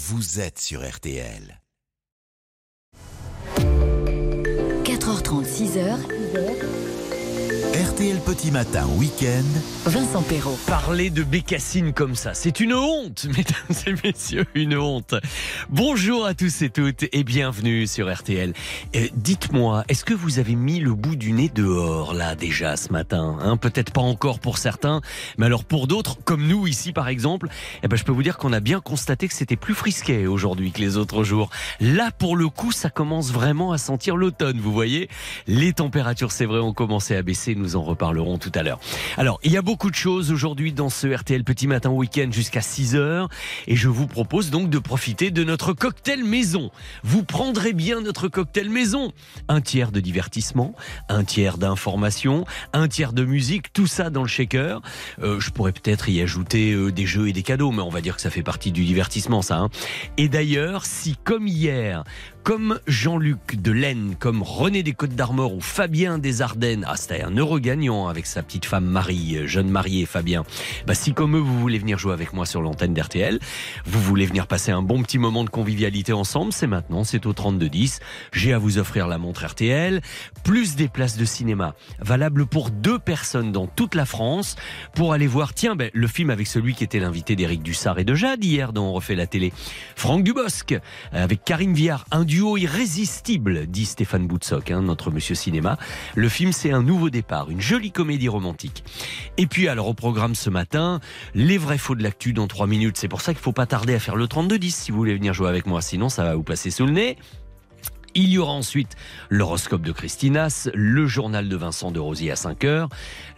vous êtes sur RTL. 4h30, 6h. RTL Petit Matin Week-end. Vincent Perrault. Parler de bécassine comme ça, c'est une honte, mesdames et messieurs, une honte. Bonjour à tous et toutes et bienvenue sur RTL. Euh, Dites-moi, est-ce que vous avez mis le bout du nez dehors là déjà ce matin hein? Peut-être pas encore pour certains, mais alors pour d'autres, comme nous ici par exemple, eh ben, je peux vous dire qu'on a bien constaté que c'était plus frisquet aujourd'hui que les autres jours. Là pour le coup, ça commence vraiment à sentir l'automne, vous voyez? Les températures, c'est vrai, ont commencé à baisser, nous en reparlerons tout à l'heure. Alors, il y a beaucoup de choses aujourd'hui dans ce RTL Petit Matin Week-end jusqu'à 6h et je vous propose donc de profiter de notre cocktail maison. Vous prendrez bien notre cocktail maison. Un tiers de divertissement, un tiers d'information, un tiers de musique, tout ça dans le shaker. Euh, je pourrais peut-être y ajouter euh, des jeux et des cadeaux, mais on va dire que ça fait partie du divertissement, ça. hein. Et d'ailleurs, si comme hier, comme Jean-Luc Delaine, comme René des Côtes d'Armor ou Fabien des Ardennes, ah c'était un heureux gagnant avec sa petite femme Marie, euh, jeune mariée Fabien. Bah, si comme eux vous voulez venir jouer avec moi sur l'antenne d'RTL, vous voulez venir passer un bon petit moment de convivialité ensemble, c'est maintenant, c'est au 3210. J'ai à vous offrir la montre RTL, plus des places de cinéma, valables pour deux personnes dans toute la France, pour aller voir, tiens, ben, le film avec celui qui était l'invité d'Éric Dussard et de Jade hier dont on refait la télé. Franck Dubosc, euh, avec Karine Viard, un duo irrésistible, dit Stéphane Boutsock, hein, notre monsieur cinéma. Le film, c'est un nouveau départ, une jolie comédie romantique. Et puis, alors, au programme ce matin, les vrais faux de l'actu dans 3 minutes. C'est pour ça qu'il faut pas tarder à faire le 32-10 si vous voulez venir jouer avec moi, sinon ça va vous passer sous le nez. Il y aura ensuite l'horoscope de Christinas, le journal de Vincent de Rosier à 5 heures,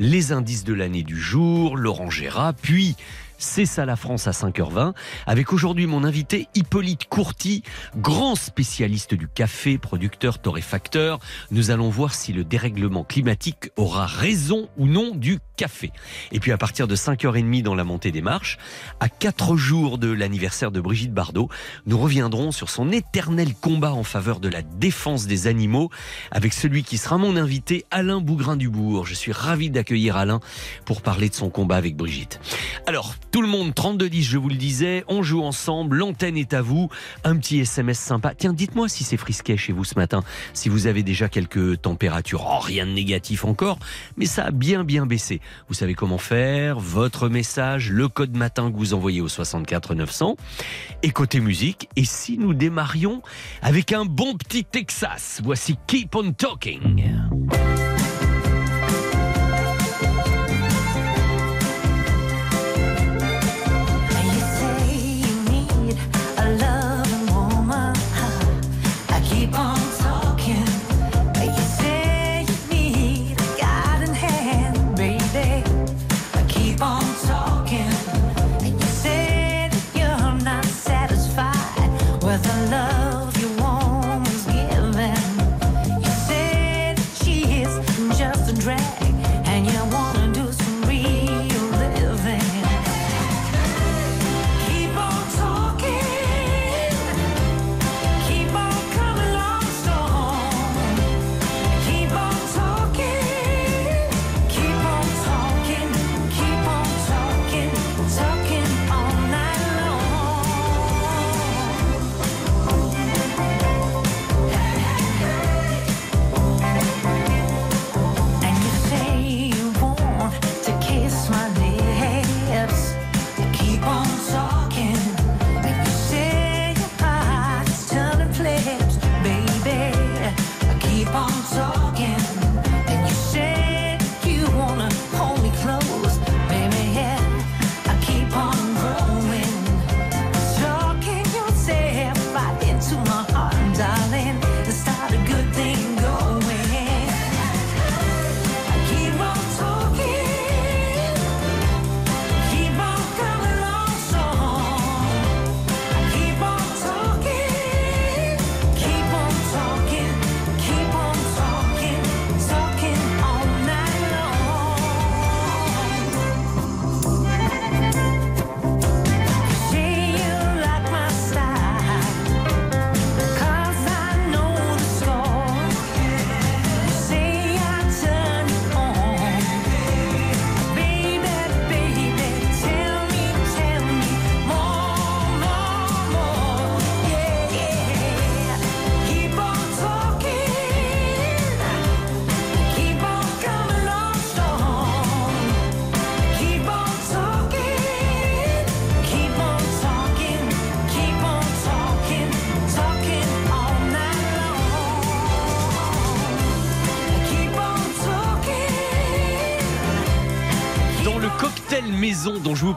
les indices de l'année du jour, Laurent Gérard, puis c'est ça la France à 5h20, avec aujourd'hui mon invité Hippolyte Courty, grand spécialiste du café, producteur, torréfacteur. Nous allons voir si le dérèglement climatique aura raison ou non du café. Et puis à partir de 5h30 dans la montée des marches, à 4 jours de l'anniversaire de Brigitte Bardot, nous reviendrons sur son éternel combat en faveur de la défense des animaux avec celui qui sera mon invité, Alain Bougrain-Dubourg. Je suis ravi d'accueillir Alain pour parler de son combat avec Brigitte. Alors, tout le monde, 3210, je vous le disais, on joue ensemble, l'antenne est à vous, un petit SMS sympa. Tiens, dites-moi si c'est frisquet chez vous ce matin, si vous avez déjà quelques températures. Oh, rien de négatif encore, mais ça a bien bien baissé. Vous savez comment faire, votre message, le code matin que vous envoyez au 64 900. Et côté musique, et si nous démarrions avec un bon petit Texas, voici Keep on Talking.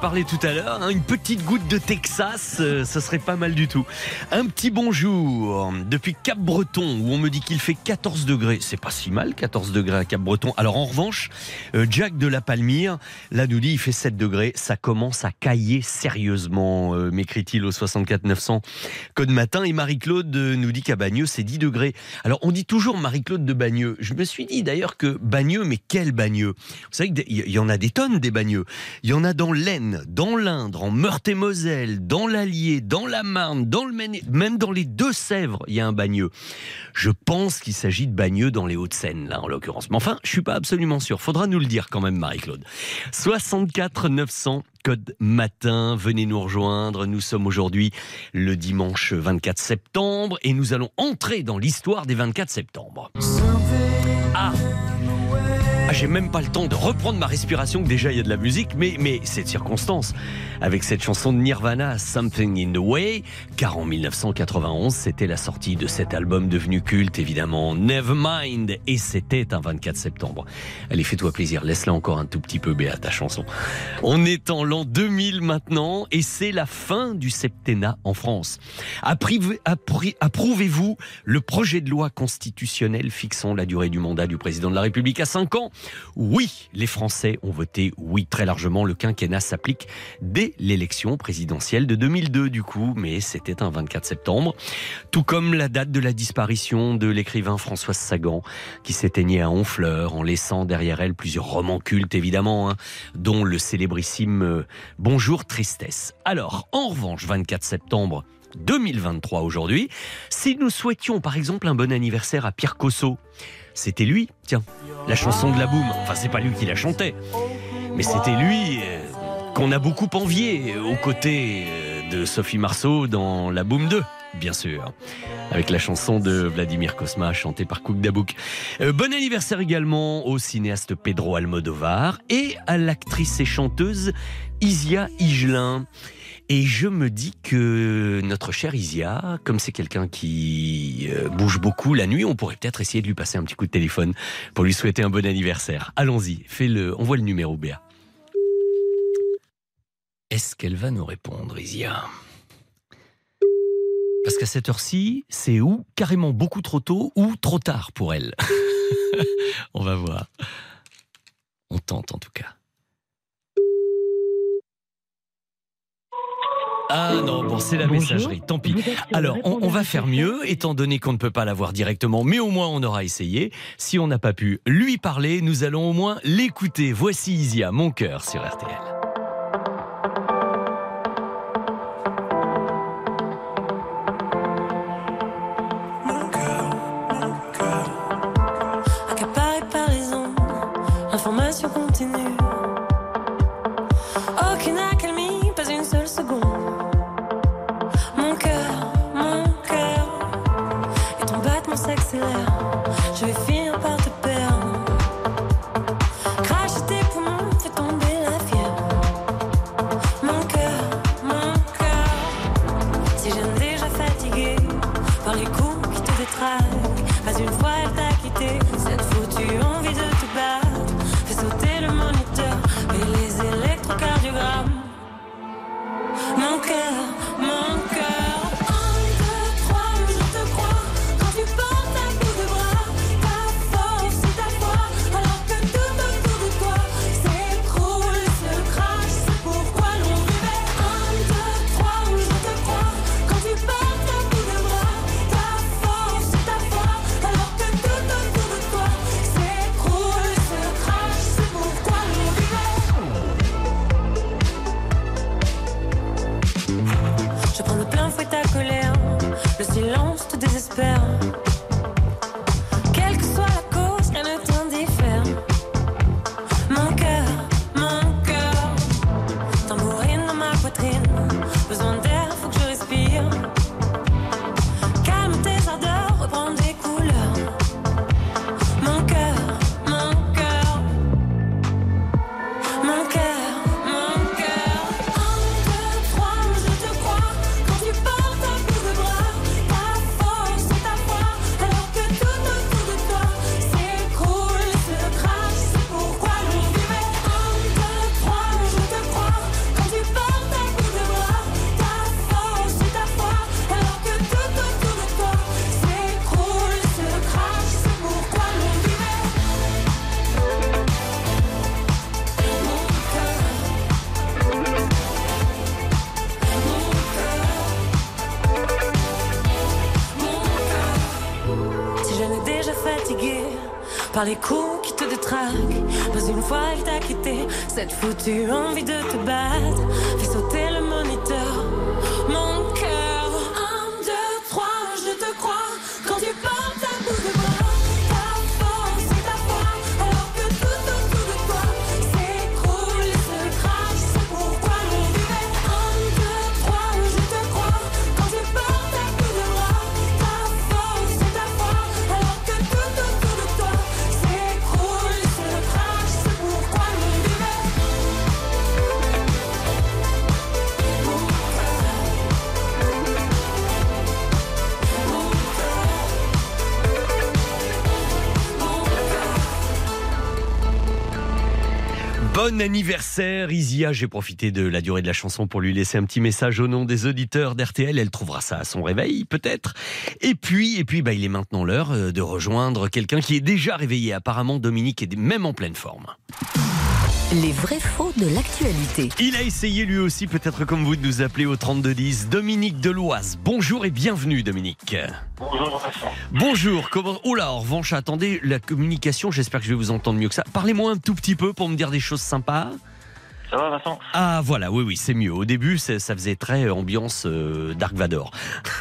Parlais tout à l'heure, hein, une petite goutte de Texas, euh, ça serait pas mal du tout. Un petit bonjour depuis Cap-Breton où on me dit qu'il fait 14 degrés. C'est pas si mal, 14 degrés à Cap-Breton. Alors en revanche, euh, Jack de la Palmyre, là nous dit il fait 7 degrés. Ça commence à cailler sérieusement, euh, m'écrit-il au 64 900 code matin. Et Marie-Claude nous dit qu'à Bagneux c'est 10 degrés. Alors on dit toujours Marie-Claude de Bagneux. Je me suis dit d'ailleurs que Bagneux, mais quel Bagneux? Vous savez qu'il y en a des tonnes des Bagneux. Il y en a dans l'Aisne, dans l'Indre, en Meurthe-et-Moselle, dans l'Allier, dans la Marne, dans le Maine, même dans les Deux-Sèvres, il y a un Bagneux. Je pense qu'il s'agit de Bagneux dans les Hauts-de-Seine, là, en l'occurrence. Mais enfin, je suis pas absolument sûr. Faudra nous le dire quand même, Marie-Claude. 64 900 code matin. Venez nous rejoindre. Nous sommes aujourd'hui le dimanche 24 septembre et nous allons entrer dans l'histoire des 24 septembre. Ah j'ai même pas le temps de reprendre ma respiration, que déjà il y a de la musique, mais, mais cette circonstance, avec cette chanson de Nirvana, Something in the Way, car en 1991, c'était la sortie de cet album devenu culte, évidemment, Nevermind, et c'était un 24 septembre. Allez, fais-toi plaisir, laisse-la encore un tout petit peu, Béa, ta chanson. On est en l'an 2000 maintenant, et c'est la fin du septennat en France. Approuvez-vous le projet de loi constitutionnel fixant la durée du mandat du président de la République à 5 ans? Oui, les Français ont voté oui très largement. Le quinquennat s'applique dès l'élection présidentielle de 2002 du coup, mais c'était un 24 septembre. Tout comme la date de la disparition de l'écrivain Françoise Sagan, qui s'éteignait à Honfleur en laissant derrière elle plusieurs romans cultes évidemment, hein, dont le célébrissime euh, Bonjour Tristesse. Alors, en revanche, 24 septembre 2023 aujourd'hui, si nous souhaitions par exemple un bon anniversaire à Pierre Cosso, c'était lui, tiens, la chanson de la boum. Enfin, c'est pas lui qui la chantait, mais c'était lui euh, qu'on a beaucoup envié aux côtés euh, de Sophie Marceau dans La Boum 2, bien sûr, avec la chanson de Vladimir Kosma chantée par Cook Dabouk. Euh, bon anniversaire également au cinéaste Pedro Almodovar et à l'actrice et chanteuse Isia Higelin. Et je me dis que notre cher Isia, comme c'est quelqu'un qui euh, bouge beaucoup la nuit, on pourrait peut-être essayer de lui passer un petit coup de téléphone pour lui souhaiter un bon anniversaire. Allons-y, fais-le, on voit le numéro Béa. Est-ce qu'elle va nous répondre, Isia? Parce qu'à cette heure-ci, c'est ou carrément beaucoup trop tôt ou trop tard pour elle. on va voir. On tente en tout cas. Ah non, bon, c'est la Bonjour. messagerie, tant pis. Alors, on, on va faire mieux, étant donné qu'on ne peut pas l'avoir directement, mais au moins on aura essayé. Si on n'a pas pu lui parler, nous allons au moins l'écouter. Voici Isia, mon cœur sur RTL. Les coups qui te détraquent. Pas une fois il t'a quitté, cette foutue envie de te battre. Bon anniversaire Isia, j'ai profité de la durée de la chanson pour lui laisser un petit message au nom des auditeurs d'RTL, elle trouvera ça à son réveil peut-être. Et puis et puis bah il est maintenant l'heure euh, de rejoindre quelqu'un qui est déjà réveillé apparemment Dominique est même en pleine forme. Les vrais faux de l'actualité. Il a essayé lui aussi peut-être comme vous de nous appeler au 3210 Dominique Deloise. Bonjour et bienvenue Dominique. Bonjour Vincent. Bonjour, comment Oh là, en revanche, attendez, la communication, j'espère que je vais vous entendre mieux que ça. Parlez-moi un tout petit peu pour me dire des choses sympas. Ça va Vincent? Ah voilà, oui, oui, c'est mieux. Au début, ça faisait très ambiance euh, Dark Vador.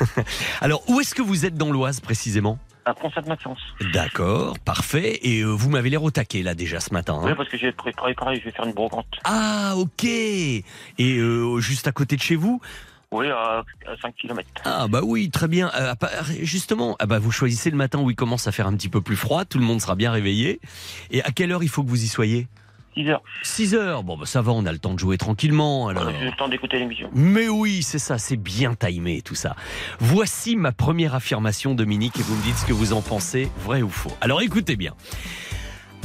Alors, où est-ce que vous êtes dans l'Oise précisément? À Pont-Sainte-Maxence. D'accord, parfait. Et euh, vous m'avez l'air au taquet là déjà ce matin. hein. Oui, parce que j'ai préparé pareil, je vais faire une brocante. Ah, ok. Et euh, juste à côté de chez vous? Oui, à, 5 km. Ah bah oui, très bien. Euh, justement, ah bah vous choisissez le matin où il commence à faire un petit peu plus froid, tout le monde sera bien réveillé. Et à quelle heure il faut que vous y soyez? 6 heures. 6 heures. Bon bah ça va, on a le temps de jouer tranquillement. Alors. J'ai le temps d'écouter l'émission. Mais oui, c'est ça, c'est bien timé tout ça. Voici ma première affirmation, Dominique, et vous me dites ce que vous en pensez, vrai ou faux. Alors écoutez bien.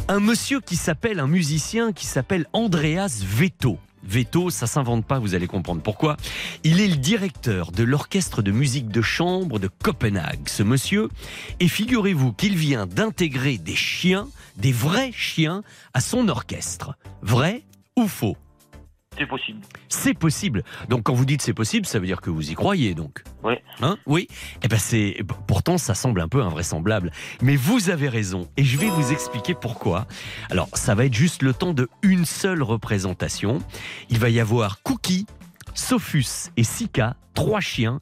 Un monsieur qui s'appelle, un musicien qui s'appelle Andreas Veto. Veto, ça s'invente pas, vous allez comprendre pourquoi. Il est le directeur de l'orchestre de musique de chambre de Copenhague, ce monsieur. Et figurez-vous qu'il vient d'intégrer des chiens, des vrais chiens, à son orchestre. Vrai ou faux? C'est possible. c'est possible. Donc quand vous dites c'est possible, ça veut dire que vous y croyez donc. Oui. Hein? Oui. Eh ben c'est pourtant ça semble un peu invraisemblable, mais vous avez raison et je vais vous expliquer pourquoi. Alors, ça va être juste le temps de une seule représentation. Il va y avoir Cookie, Sophus et Sika, trois chiens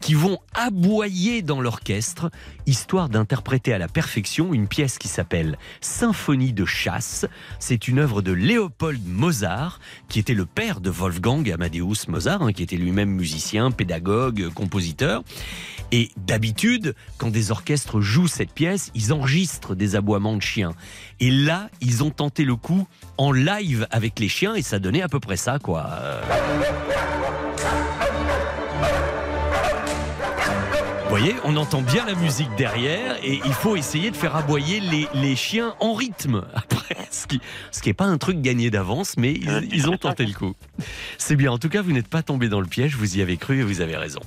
qui vont aboyer dans l'orchestre, histoire d'interpréter à la perfection une pièce qui s'appelle Symphonie de chasse. C'est une œuvre de Léopold Mozart, qui était le père de Wolfgang Amadeus Mozart, hein, qui était lui-même musicien, pédagogue, compositeur. Et d'habitude, quand des orchestres jouent cette pièce, ils enregistrent des aboiements de chiens. Et là, ils ont tenté le coup en live avec les chiens et ça donnait à peu près ça, quoi. Euh, voyez, on entend bien la musique derrière et il faut essayer de faire aboyer les, les chiens en rythme. Après, ce qui ce qui pas un truc gagné d'avance, mais ils, ils ont tenté le coup. C'est bien. En tout cas, vous n'êtes pas tombé dans le piège. Vous y avez cru et vous avez raison.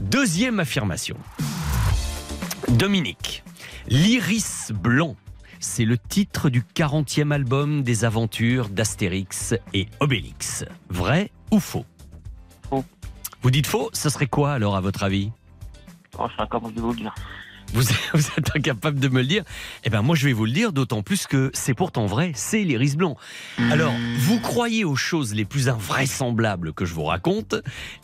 Deuxième affirmation. Dominique, l'iris blanc. C'est le titre du 40e album des aventures d'Astérix et Obélix. Vrai ou faux? Faux. Vous dites faux Ce serait quoi alors à votre avis? Oh, je suis incapable de vous le dire. Vous, êtes incapable de me le dire Eh bien, moi, je vais vous le dire, d'autant plus que c'est pourtant vrai, c'est l'iris blanc. Alors, vous croyez aux choses les plus invraisemblables que je vous raconte,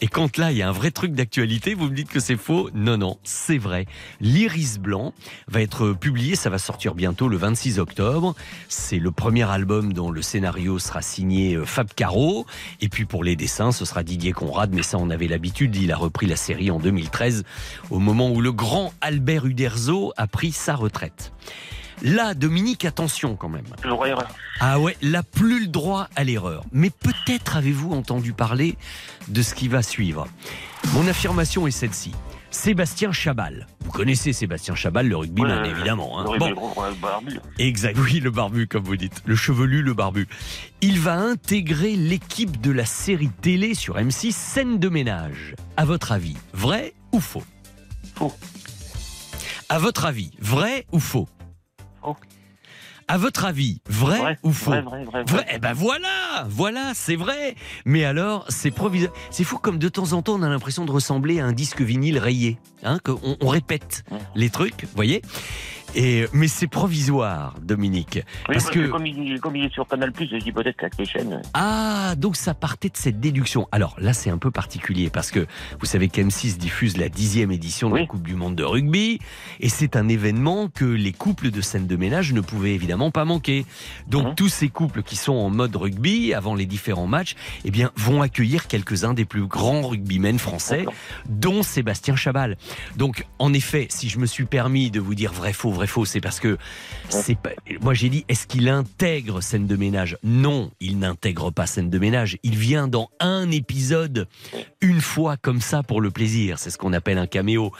et quand là, il y a un vrai truc d'actualité, vous me dites que c'est faux Non, non, c'est vrai. L'iris blanc va être publié, ça va sortir bientôt le 26 octobre. C'est le premier album dont le scénario sera signé euh, Fab Caro, et puis pour les dessins, ce sera Didier Conrad, mais ça, on avait l'habitude, il a repris la série en 2013, au moment où le grand Albert Uderzo a pris sa retraite. Là, Dominique, attention quand même. Toujours erreur. Ah ouais, là, plus le droit à l'erreur. Mais peut-être avez-vous entendu parler de ce qui va suivre. Mon affirmation est celle-ci. Sébastien Chabal. Vous connaissez Sébastien Chabal, le rugbyman, Ouais, évidemment. hein. Le Bon, ouais, barbu. exact. Oui, le barbu, comme vous dites. Le chevelu, le barbu. Il va intégrer l'équipe de la série télé sur M6 Scène de ménage. À votre avis, vrai ou faux? Faux. À votre avis, vrai ou faux Faux. À votre avis, vrai, Vrai, ou faux vrai, vrai, vrai, Vrai, eh ben voilà, voilà, c'est vrai. Mais alors, c'est provisoire. C'est fou comme de temps en temps, on a l'impression de ressembler à un disque vinyle rayé. Hein, qu'on on répète les trucs, vous voyez Et, mais c'est provisoire, Dominique. Oui, Parce parce, que- que, comme, il, comme il est sur Canal+, je dis peut-être qu'avec les chaînes... Ah, donc ça partait de cette déduction. Alors là, c'est un peu particulier parce que vous savez qu'M6 diffuse la dixième édition de la. Coupe du Monde de rugby et c'est un événement que les couples de scène de ménage ne pouvaient évidemment pas manquer. Donc Mhm. tous ces couples qui sont en mode rugby avant les différents matchs, eh bien, vont accueillir quelques-uns des plus grands rugbymen français, dont Sébastien Chabal. Donc, en effet, si je me suis permis de vous dire vrai faux, vrai faux, c'est parce que c'est pas. Moi, j'ai dit, est-ce qu'il intègre scène de ménage? Non, il n'intègre pas scène de ménage. Il vient dans un épisode une fois comme ça pour le plaisir. C'est ce qu'on appelle un caméo.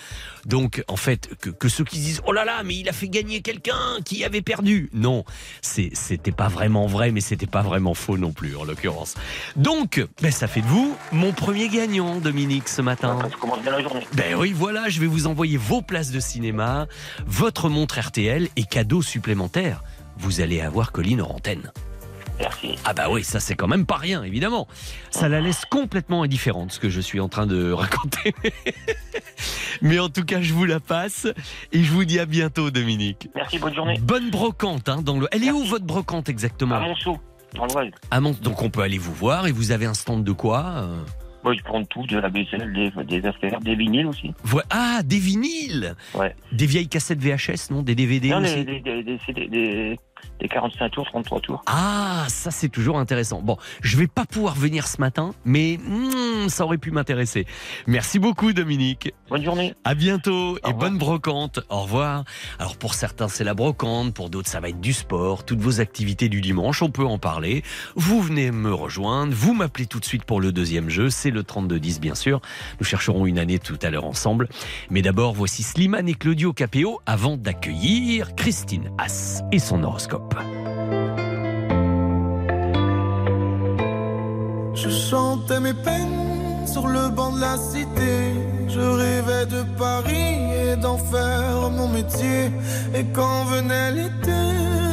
Donc, en fait, que, que ceux qui disent oh là là, mais il a fait gagner quelqu'un qui avait perdu. Non, c'est- c'était pas vraiment vrai, mais c'était pas vraiment faux non plus, en l'occurrence. Donc, ben, ça fait de vous mon premier gagnant, Dominique, ce matin. Je commence bien la journée. Ben oui, voilà, je vais vous envoyer vos places de cinéma, votre montre RTL et cadeau supplémentaire. Vous allez avoir Colline en antenne. Merci. Ah bah oui, ça c'est quand même pas rien, évidemment. Ça la laisse complètement indifférente, ce que je suis en train de raconter. Mais en tout cas, je vous la passe et je vous dis à bientôt, Dominique. Merci, bonne journée. Bonne brocante, hein, dans le. Elle est où votre brocante exactement À Monceau, dans l'Oise. À Mont- Donc on peut aller vous voir et vous avez un stand de quoi euh Moi, je prends tout, de la vaisselle, des, des affaires, des vinyles aussi. Voi- Ah, des vinyles Ouais. Des vieilles cassettes VHS, non Des DVD non, aussi des, des, des, des, des, des 45 tours, 33 tours. Ah, ça c'est toujours intéressant. Bon, je vais pas pouvoir venir ce matin, mais hmm, ça aurait pu m'intéresser. Merci beaucoup Dominique. Bonne journée. À bientôt et revoir. bonne brocante. Au revoir. Alors pour certains c'est la brocante, pour d'autres ça va être du sport, toutes vos activités du dimanche, on peut en parler. Vous venez me rejoindre, vous m'appelez tout de suite pour le deuxième jeu, c'est le 3210 bien sûr. Nous chercherons une année tout à l'heure ensemble. Mais d'abord voici Slimane et Claudio Capéo avant d'accueillir Christine Haas et son horoscope. Je chantais mes peines sur le banc de la cité. Je rêvais de Paris et d'en faire mon métier. Et quand venait l'été,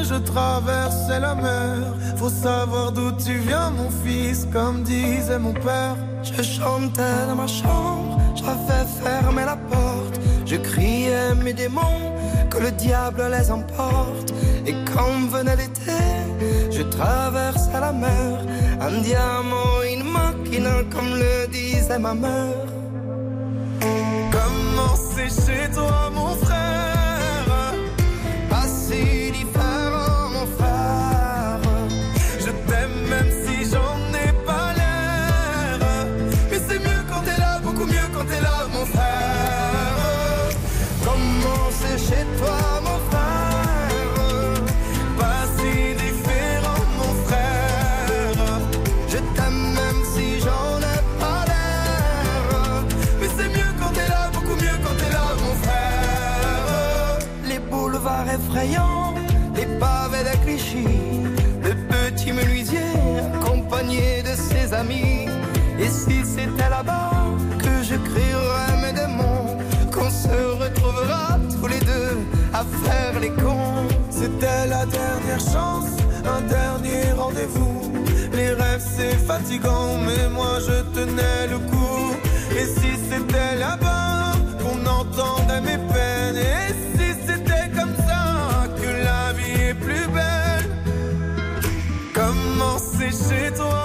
je traversais la mer. Faut savoir d'où tu viens, mon fils, comme disait mon père. Je chantais dans ma chambre, j'avais fermé la porte. Je criais mes démons, que le diable les emporte. Et quand venait l'été, je traversais la mer. Un diamant, une machina, comme le disait ma mère. Comment c'est chez toi, mon frère les pavés de le petit menuisier accompagné de ses amis. Et si c'était là-bas que je crierais mes démons, qu'on se retrouvera tous les deux à faire les cons. C'était la dernière chance, un dernier rendez-vous. Les rêves c'est fatigant, mais moi je tenais le coup. Et si c'était là-bas qu'on entendait mes Comment c'est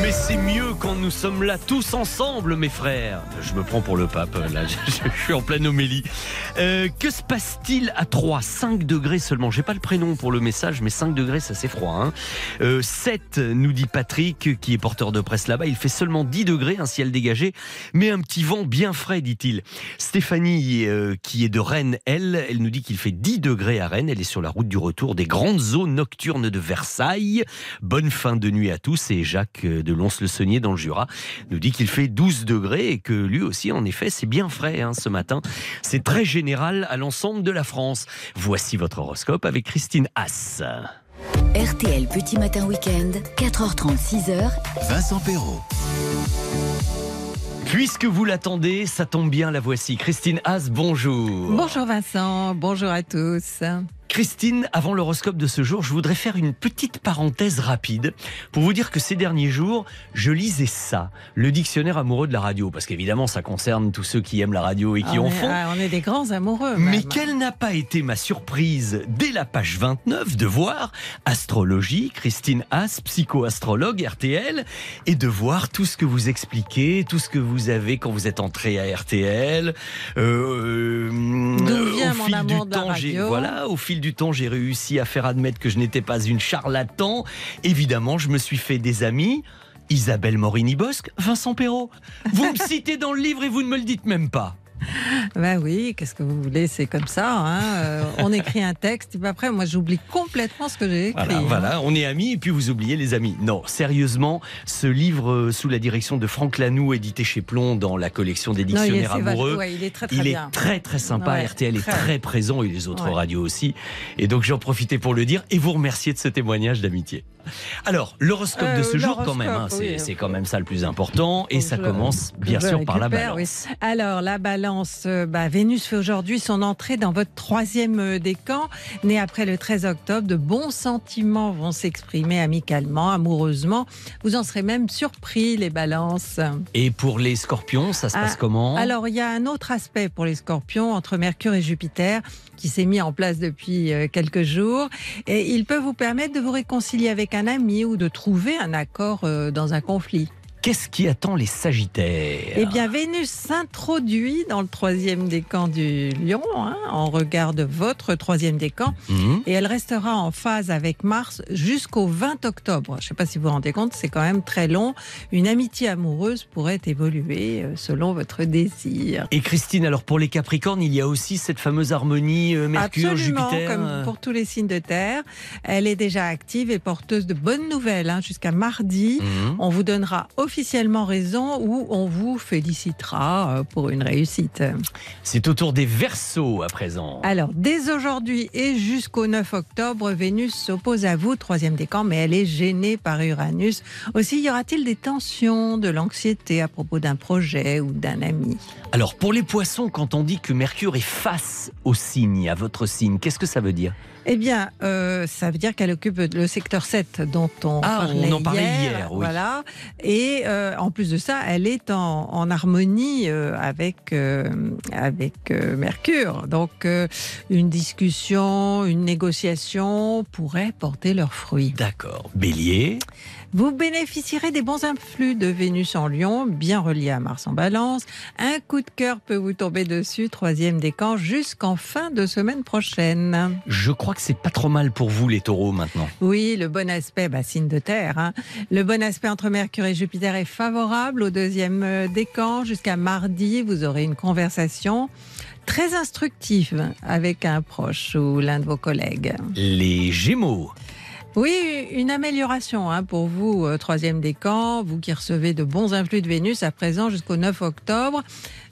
Mais c'est mieux quand nous sommes là tous ensemble, mes frères. Je me prends pour le pape, là, je, suis en pleine homélie. Euh, que se passe-t-il à 3 5 degrés seulement. J'ai pas le prénom pour le message, mais 5 degrés, ça c'est froid. Hein. Euh, 7, nous dit Patrick, qui est porteur de presse là-bas. Il fait seulement 10 degrés, un ciel dégagé, mais un petit vent bien frais, dit-il. Stéphanie, euh, qui est de Rennes, elle, elle nous dit qu'il fait 10 degrés à Rennes. Elle est sur la route du retour des grandes eaux nocturnes de Versailles. Bonne fin de nuit à tous. Et Jacques euh, de Lons-le-Saunier dans le Jura nous dit qu'il fait 12 degrés et que lui aussi, en effet, c'est bien frais hein, ce matin. C'est très général à l'ensemble de la France. Voici votre horoscope avec Christine Haas. RTL Petit Matin Week-end, 4h30, 6h, Vincent Perrault. Puisque vous l'attendez, ça tombe bien, la voici. Christine Haas, bonjour. Bonjour Vincent, bonjour à tous. Christine, avant l'horoscope de ce jour, je voudrais faire une petite parenthèse rapide pour vous dire que ces derniers jours, je lisais ça, le dictionnaire amoureux de la radio, parce qu'évidemment, ça concerne tous ceux qui aiment la radio et qui Ah, en est, font. ah, on est des grands amoureux. Mais quelle n'a pas été ma surprise dès la page 29 de voir astrologie, Christine Haas, psycho-astrologue RTL, et de voir tout ce que vous expliquez, tout ce que vous avez quand vous êtes entré à RTL. Euh, D'où vient au mon fil amour du de la temps, j'ai radio. voilà, au fil temps, j'ai réussi à faire admettre que je n'étais pas une charlatan. Évidemment, je me suis fait des amis. Isabelle Morini-Bosque, Vincent Perrault. Vous me citez dans le livre et vous ne me le dites même pas. Ben oui, qu'est-ce que vous voulez, c'est comme ça. hein. Euh, on écrit un texte, et puis après, moi, j'oublie complètement ce que j'ai écrit. Voilà, hein. voilà, on est amis et puis vous oubliez les amis. Non, sérieusement, ce livre euh, sous la direction de Franck Lanoux, édité chez Plomb dans la collection des Non, il est, dictionnaires amoureux. ouais, il est très très Il bien. est très très sympa, Ouais, RTL est très. très présent et les autres Ouais. radios aussi. Et donc j'en profitais pour le dire et vous remercier de ce témoignage d'amitié. Alors, l'horoscope Euh, de ce jour quand même, hein, c'est oui. c'est quand même ça le plus important et ça commence bien sûr par la balance. oui. Alors, la balance, euh, bah, Vénus fait aujourd'hui son entrée dans votre troisième euh, décan. Né après le 13 octobre, de bons sentiments vont s'exprimer amicalement, amoureusement. Vous en serez même surpris, les balances. Et pour les scorpions, ça se Ah, passe comment? Alors, il y a un autre aspect pour les scorpions entre Mercure et Jupiter qui s'est mis en place depuis euh, quelques jours. Et il peut vous permettre de vous réconcilier avec un ami ou de trouver un accord euh, dans un conflit. Qu'est-ce qui attend les sagittaires? Eh bien, Vénus s'introduit dans le troisième décan du lion, hein, en regard de votre troisième décan, Mhm. et elle restera en phase avec Mars jusqu'au 20 octobre. Je ne sais pas si vous vous rendez compte, c'est quand même très long. Une amitié amoureuse pourrait évoluer euh, selon votre désir. Et Christine, alors pour les Capricornes, il y a aussi cette fameuse harmonie euh, Mercure, Absolument, Jupiter. comme euh, pour tous les signes de terre. Elle est déjà active et porteuse de bonnes nouvelles hein, jusqu'à mardi. mhm. On vous donnera officiellement raison ou on vous félicitera euh, pour une réussite. C'est au tour des Verseaux à présent. Alors, dès aujourd'hui et jusqu'au 9 octobre, Vénus s'oppose à vous, troisième décan, mais elle est gênée par Uranus. Aussi, y aura-t-il des tensions, de l'anxiété à propos d'un projet ou d'un ami? Alors pour les Poissons, quand on dit que Mercure est face au signe, à votre signe, qu'est-ce que ça veut dire? Eh bien, euh, ça veut dire qu'elle occupe le secteur 7 dont on Ah, parlait on en parlait hier, oui. Voilà. Et euh, en plus de ça, elle est en, en harmonie euh, avec, euh, avec euh, Mercure. Donc, euh, une discussion, une négociation pourrait porter leurs fruits. D'accord. Bélier, Vous bénéficierez des bons influx de Vénus en Lion, bien relié à Mars en Balance. Un coup de cœur peut vous tomber dessus, troisième décan, jusqu'en fin de semaine prochaine. je crois que c'est pas trop mal pour vous les taureaux maintenant. Oui, le bon aspect, bah, signe de terre. hein. Le bon aspect entre Mercure et Jupiter est favorable au deuxième euh, décan. Jusqu'à mardi, vous aurez une conversation très instructive avec un proche ou l'un de vos collègues. Les Gémeaux, Oui, une amélioration hein, pour vous, euh, troisième décan, vous qui recevez de bons influx de Vénus à présent jusqu'au 9 octobre.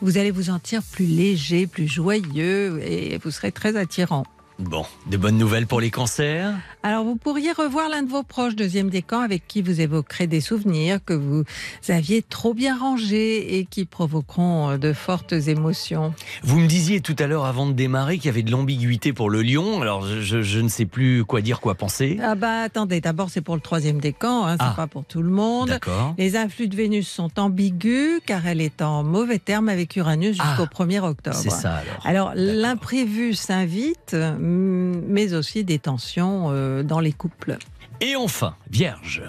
Vous allez vous sentir plus léger, plus joyeux et vous serez très attirant. bon, de bonnes nouvelles pour les cancers? Alors, vous pourriez revoir l'un de vos proches, deuxième décan, avec qui vous évoquerez des souvenirs que vous aviez trop bien rangés et qui provoqueront euh, de fortes émotions. Vous me disiez tout à l'heure avant de démarrer qu'il y avait de l'ambiguïté pour le lion, alors je, ne sais plus quoi dire, quoi penser. Ah bah attendez, d'abord c'est pour le troisième décan, hein, c'est Ah. pas pour tout le monde. D'accord. Les influx de Vénus sont ambigus car elle est en mauvais terme avec Uranus Ah, jusqu'au 1er octobre. C'est ça alors. Alors l'imprévu s'invite, mais aussi des tensions euh, dans les couples. Et enfin, Vierge.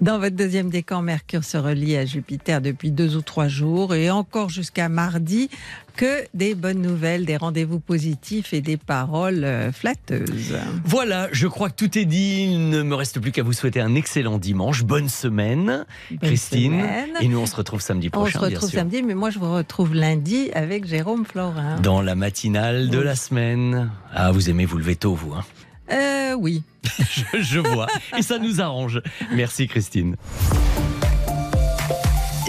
Dans votre deuxième décan, Mercure se relie à Jupiter depuis deux ou trois jours et encore jusqu'à mardi. Que des bonnes nouvelles, des rendez-vous positifs et des paroles euh, flatteuses. Voilà, je crois que tout est dit. Il ne me reste plus qu'à vous souhaiter un excellent dimanche. Bonne semaine, Bonne Christine. semaine. Et nous, on se retrouve samedi On prochain, se bien retrouve sûr. samedi, mais moi je vous retrouve lundi avec Jérôme Florin. Dans la matinale de Oui. la semaine. Ah, vous aimez vous lever tôt, vous. Hein Euh, oui. je, vois. Et ça nous arrange. Merci, Christine.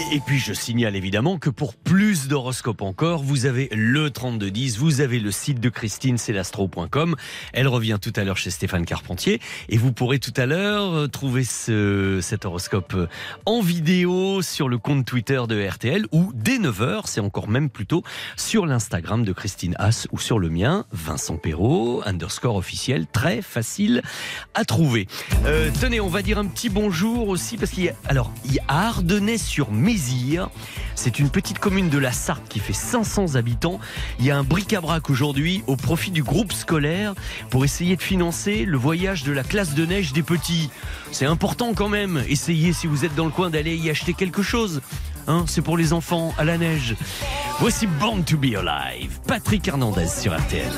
Et puis je signale évidemment que pour plus d'horoscopes encore, vous avez le 3210, vous avez le site de Christine, c'est l'astro.com. Elle revient tout à l'heure chez Stéphane Carpentier et vous pourrez tout à l'heure euh, trouver ce, cet horoscope euh, en vidéo sur le compte Twitter de RTL ou dès 9h, c'est encore même plus tôt, sur l'Instagram de Christine Haas ou sur le mien, Vincent Perrault, underscore officiel, très facile à trouver. Euh, tenez, on va dire un petit bonjour aussi parce qu'il y a, alors, il y a à C'est une petite commune de la Sarthe qui fait 500 habitants. Il y a un bric-à-brac aujourd'hui au profit du groupe scolaire pour essayer de financer le voyage de la classe de neige des petits. C'est important quand même. Essayez si vous êtes dans le coin d'aller y acheter quelque chose. Hein, c'est pour les enfants à la neige. Voici Born to be Alive. Patrick Hernandez sur RTL.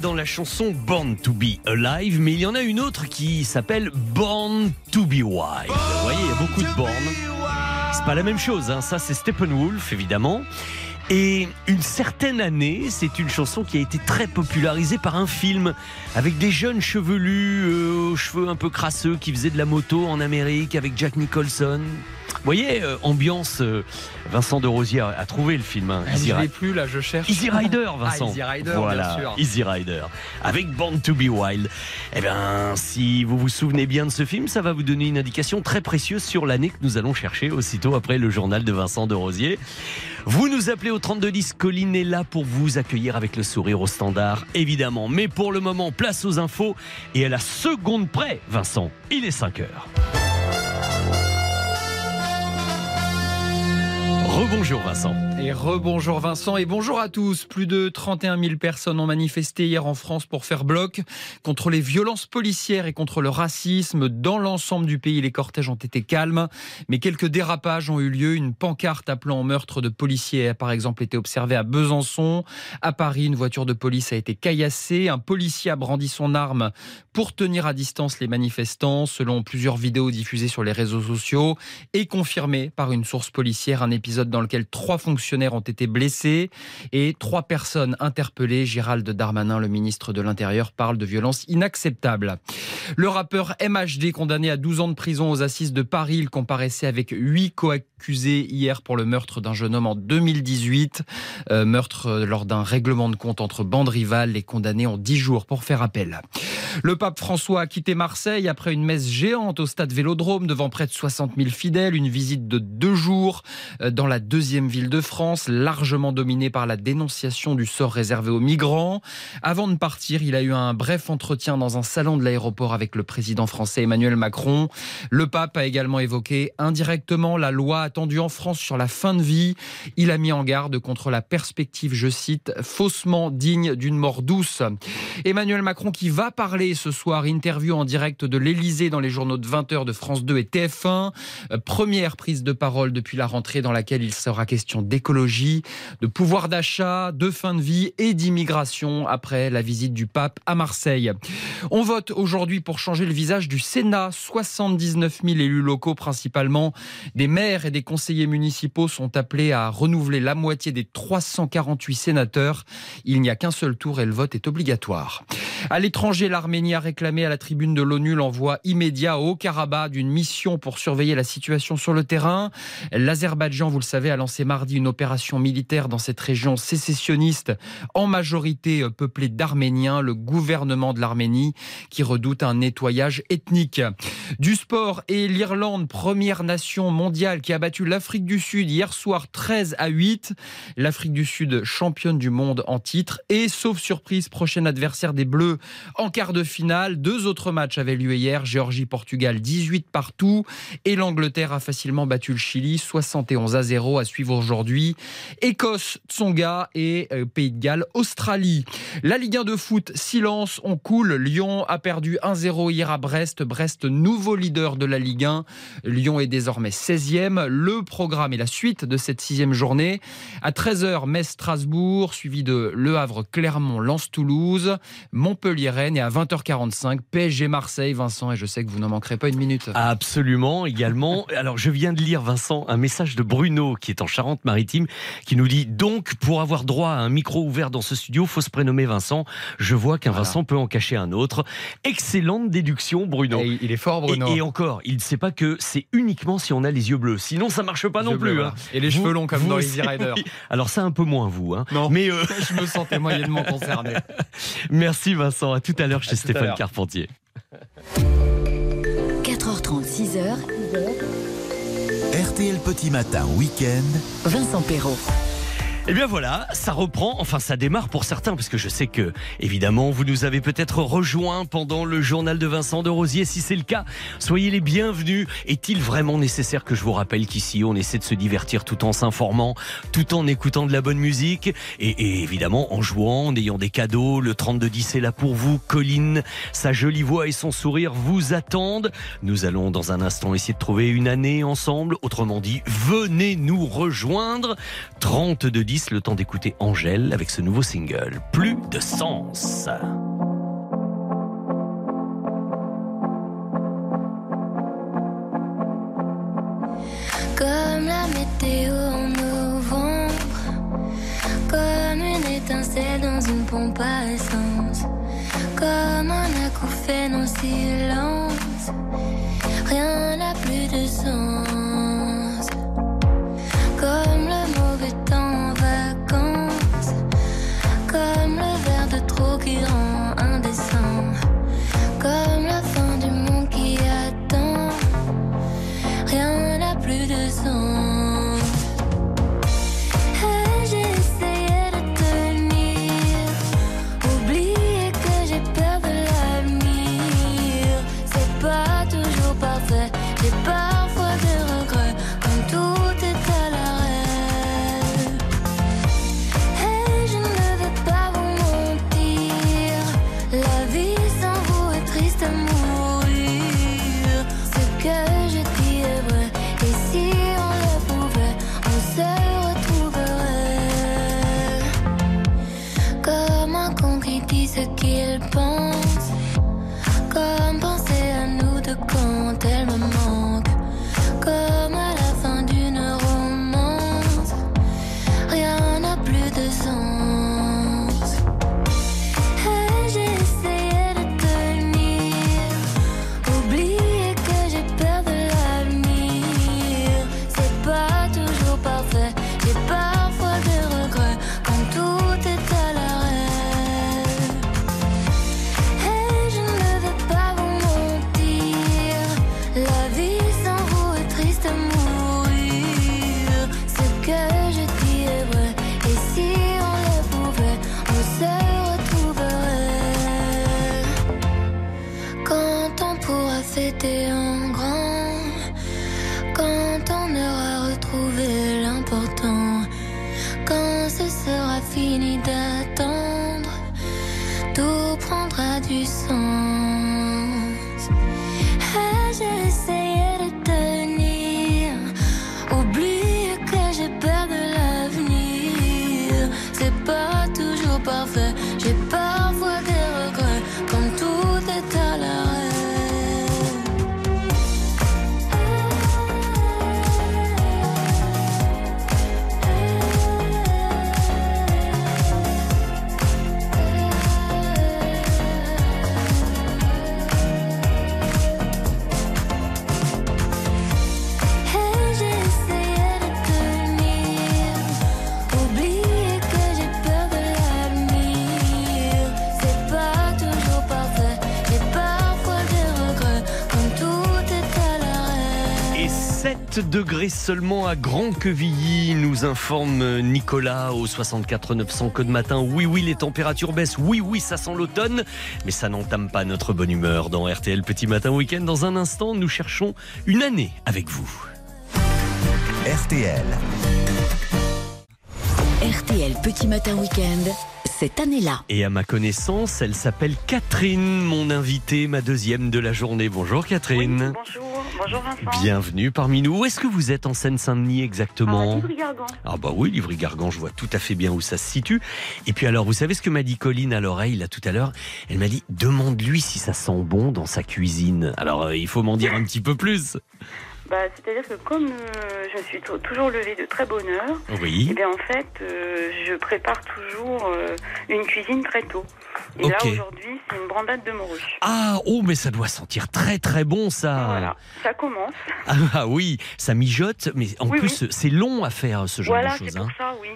Dans la chanson Born to be Alive, mais il y en a une autre qui s'appelle Born to be Wild. Vous voyez, il y a beaucoup de bornes. C'est pas la même chose, hein. ça c'est Steppenwolf évidemment. Et une certaine année, c'est une chanson qui a été très popularisée par un film avec des jeunes chevelus euh, aux cheveux un peu crasseux qui faisaient de la moto en Amérique avec Jack Nicholson. Vous voyez, euh, ambiance. euh, Vincent de Rosier a, trouvé le film. hein, Ah, Easy je Ri- l'ai plus là, je cherche. Easy Rider, Vincent. Ah, Easy Rider, voilà, bien sûr. Easy Rider. Avec Born to be Wild. Eh bien, si vous vous souvenez bien de ce film, ça va vous donner une indication très précieuse sur l'année que nous allons chercher aussitôt après le journal de Vincent de Rosier. Vous nous appelez au 3210. Colline est là pour vous accueillir avec le sourire au standard, évidemment. Mais pour le moment, place aux infos. Et à la seconde près, Vincent, il est 5 heures. Rebonjour Vincent. Et rebonjour Vincent et bonjour à tous. Plus de 31 000 personnes ont manifesté hier en France pour faire bloc contre les violences policières et contre le racisme. Dans l'ensemble du pays, les cortèges ont été calmes, mais quelques dérapages ont eu lieu. Une pancarte appelant au meurtre de policiers a par exemple été observée à Besançon. À Paris, une voiture de police a été caillassée. Un policier a brandi son arme pour tenir à distance les manifestants, selon plusieurs vidéos diffusées sur les réseaux sociaux et confirmées par une source policière. Un épisode dans lequel trois fonctionnaires fonctionnaires ont été blessés et trois personnes interpellées. Gérald Darmanin, le ministre de l'Intérieur, parle de violences inacceptables. Le rappeur MHD, condamné à 12 ans de prison aux assises de Paris, il comparaissait avec huit co-accusés hier pour le meurtre d'un jeune homme en 2018. Euh, meurtre euh, lors d'un règlement de compte entre bandes rivales. Les condamnés ont 10 jours pour faire appel. Le pape François a quitté Marseille après une messe géante au stade Vélodrome devant près de 60 000 fidèles. Une visite de deux jours euh, dans la deuxième ville de France, largement dominée par la dénonciation du sort réservé aux migrants. Avant de partir, il a eu un bref entretien dans un salon de l'aéroport avec le président français Emmanuel Macron. Le pape a également évoqué indirectement la loi attendue en France sur la fin de vie. Il a mis en garde contre la perspective, je cite, faussement digne d'une mort douce. Emmanuel Macron qui va parler ce soir, interview en direct de l'Elysée dans les journaux de 20h de France 2 et TF1. Euh, Première prise de parole depuis la rentrée dans laquelle il sera question de pouvoir d'achat, de fin de vie et d'immigration après la visite du pape à Marseille. On vote aujourd'hui pour changer le visage du Sénat. 79 000 élus locaux, principalement des maires et des conseillers municipaux, sont appelés à renouveler la moitié des 348 sénateurs. Il n'y a qu'un seul tour et le vote est obligatoire. À l'étranger, l'Arménie a réclamé à la tribune de l'ONU l'envoi immédiat au Haut-Karabakh d'une mission pour surveiller la situation sur le terrain. L'Azerbaïdjan, vous le savez, a lancé mardi une opération militaire dans cette région sécessionniste, en majorité euh, peuplée d'Arméniens, le gouvernement de l'Arménie qui redoute un nettoyage ethnique. Du sport et l'Irlande, première nation mondiale qui a battu l'Afrique du Sud hier soir 13 à 8. L'Afrique du Sud championne du monde en titre et sauf surprise, prochain adversaire des Bleus en quart de finale. Deux autres matchs avaient lieu hier, Géorgie-Portugal 18 partout et l'Angleterre a facilement battu le Chili 71 à 0 à suivre aujourd'hui. Écosse, Tsonga et euh, Pays de Galles, Australie. La Ligue 1 de foot, silence, on coule. Lyon a perdu 1-0 hier à Brest. Brest, nouveau leader de la Ligue 1. Lyon est désormais 16e. Le programme et la suite de cette sixième journée. À 13h, Metz-Strasbourg, suivi de Le Havre, Clermont, Lens-Toulouse, Montpellier-Rennes et à 20h45, PSG-Marseille. Vincent, et je sais que vous n'en manquerez pas une minute. Absolument, également. Alors, je viens de lire, Vincent, un message de Bruno, qui est en Charente-Maritime, qui nous dit Donc, pour avoir droit à un micro ouvert dans ce studio, faut se prénommer Vincent. Je vois qu'un Voilà. Vincent peut en cacher un autre. Excellente déduction, Bruno. Et il est fort, Bruno. et encore, il ne sait pas que c'est uniquement si on a les yeux bleus. Sinon, ça marche pas non plus. bleus, hein. Et les cheveux longs comme dans Easy aussi, Rider. oui. Alors, ça un peu moins vous. Hein. Non. Mais euh, Je me sentais moyennement concerné. merci Vincent. À tout à l'heure chez À Stéphane. Carpentier. 4h30, 6h, RTL Petit Matin Week-end. Vincent Perrault. Eh bien voilà, ça reprend, enfin ça démarre pour certains, parce que je sais que, évidemment, vous nous avez peut-être rejoints pendant le journal de Vincent de Rosier. Si c'est le cas, soyez les bienvenus. Est-il vraiment nécessaire que je vous rappelle qu'ici, on essaie de se divertir tout en s'informant, tout en écoutant de la bonne musique, et, et évidemment en jouant, en ayant des cadeaux. Le 3210 est là pour vous. Colline, sa jolie voix et son sourire vous attendent. Nous allons dans un instant essayer de trouver une année ensemble. Autrement dit, venez nous rejoindre. 30 de 10, le temps d'écouter Angèle avec ce nouveau single. Plus de sens. Comme la météo en novembre, comme une étincelle dans une pompe à essence, comme un acouphène en silence, rien n'a plus de sens. Comme rend indécent, comme la fin du monde qui attend. Rien n'a plus de sens. Degrés seulement à Grand Quevilly, nous informe Nicolas au 64 900 code matin. Oui, oui, les températures baissent. Oui, oui, ça sent l'automne. Mais ça n'entame pas notre bonne humeur dans RTL Petit Matin Week-end. Dans un instant, nous cherchons une année avec vous. RTL. RTL Petit Matin Week-end, cette année-là. Et à ma connaissance, elle s'appelle Catherine, mon invitée, ma deuxième de la journée. Bonjour Catherine. Bonjour, bonjour Vincent. Bienvenue parmi nous. Où est-ce que vous êtes en Seine-Saint-Denis exactement Ah, Livry-Gargan. Ah bah oui, Livry-Gargan, je vois tout à fait bien où ça se situe. Et puis alors, vous savez ce que m'a dit Colline à l'oreille là tout à l'heure? Elle m'a dit demande-lui si ça sent bon dans sa cuisine. Alors euh, il faut m'en dire un petit peu plus. Bah, C'est-à-dire que comme euh, je suis tou- toujours levée de très bonne heure, Oui. eh bien, en fait, euh, je prépare toujours euh, une cuisine très tôt. Et là, aujourd'hui, c'est une brandade de morue. Ah, oh, mais ça doit sentir très très bon ça. Voilà, ça commence. Ah, ah oui, ça mijote, mais en Oui, plus c'est long à faire ce genre voilà, de choses. c'est pour hein. ça, oui.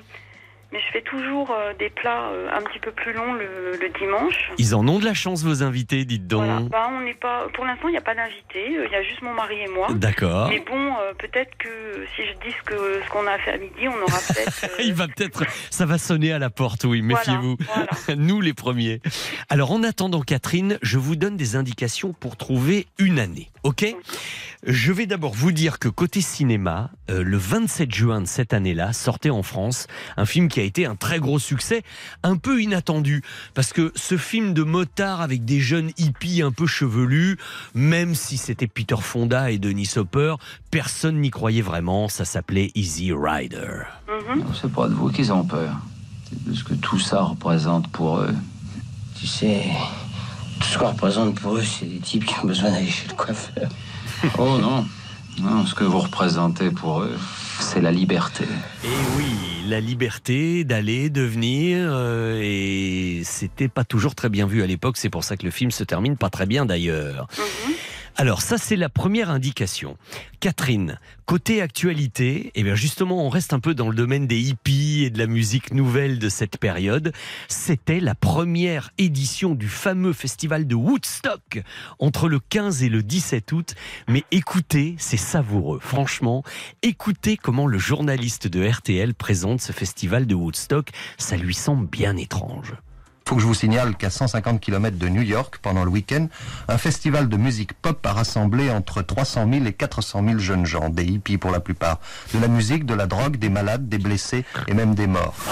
Mais je fais toujours euh, des plats euh, un petit peu plus longs le, le dimanche. Ils en ont de la chance vos invités, dites donc. Voilà. Bah, on n'est pas, pour l'instant, il n'y a pas d'invité. euh, Il y a juste mon mari et moi. D'accord. Mais bon, peut-être que si je dis ce que ce qu'on a fait à midi, on aura peut-être. Il va peut-être, ça va sonner à la porte, oui, méfiez-vous. voilà. Nous les premiers. Alors en attendant Catherine, je vous donne des indications pour trouver une année, ok? Je vais d'abord vous dire que côté cinéma, le 27 juin de cette année-là, sortait en France un film qui a été un très gros succès, un peu inattendu, parce que ce film de motard avec des jeunes hippies un peu chevelus, même si c'était Peter Fonda et Denis Hopper, personne n'y croyait vraiment, ça s'appelait Easy Rider. mhm. C'est pas de vous qu'ils ont peur. C'est de ce que tout ça représente pour eux. Tu sais, tout ce qu'on représente pour eux, c'est des types qui ont besoin d'aller chez le coiffeur. Oh non. Non, ce que vous représentez pour eux, c'est la liberté. Et oui, la liberté d'aller, de venir, euh, et c'était pas toujours très bien vu à l'époque, c'est pour ça que le film se termine pas très bien d'ailleurs. Alors ça c'est la première indication. Catherine, côté actualité, et bien justement on reste un peu dans le domaine des hippies et de la musique nouvelle de cette période. C'était la première édition du fameux festival de Woodstock entre le 15 et le 17 août. Mais écoutez, c'est savoureux. Franchement, écoutez comment le journaliste de RTL présente ce festival de Woodstock. Ça lui semble bien étrange. Faut que je vous signale qu'à 150 km de New York, pendant le week-end, un festival de musique pop a rassemblé entre 300 000 et 400 000 jeunes gens, des hippies pour la plupart. De la musique, de la drogue, des malades, des blessés et même des morts.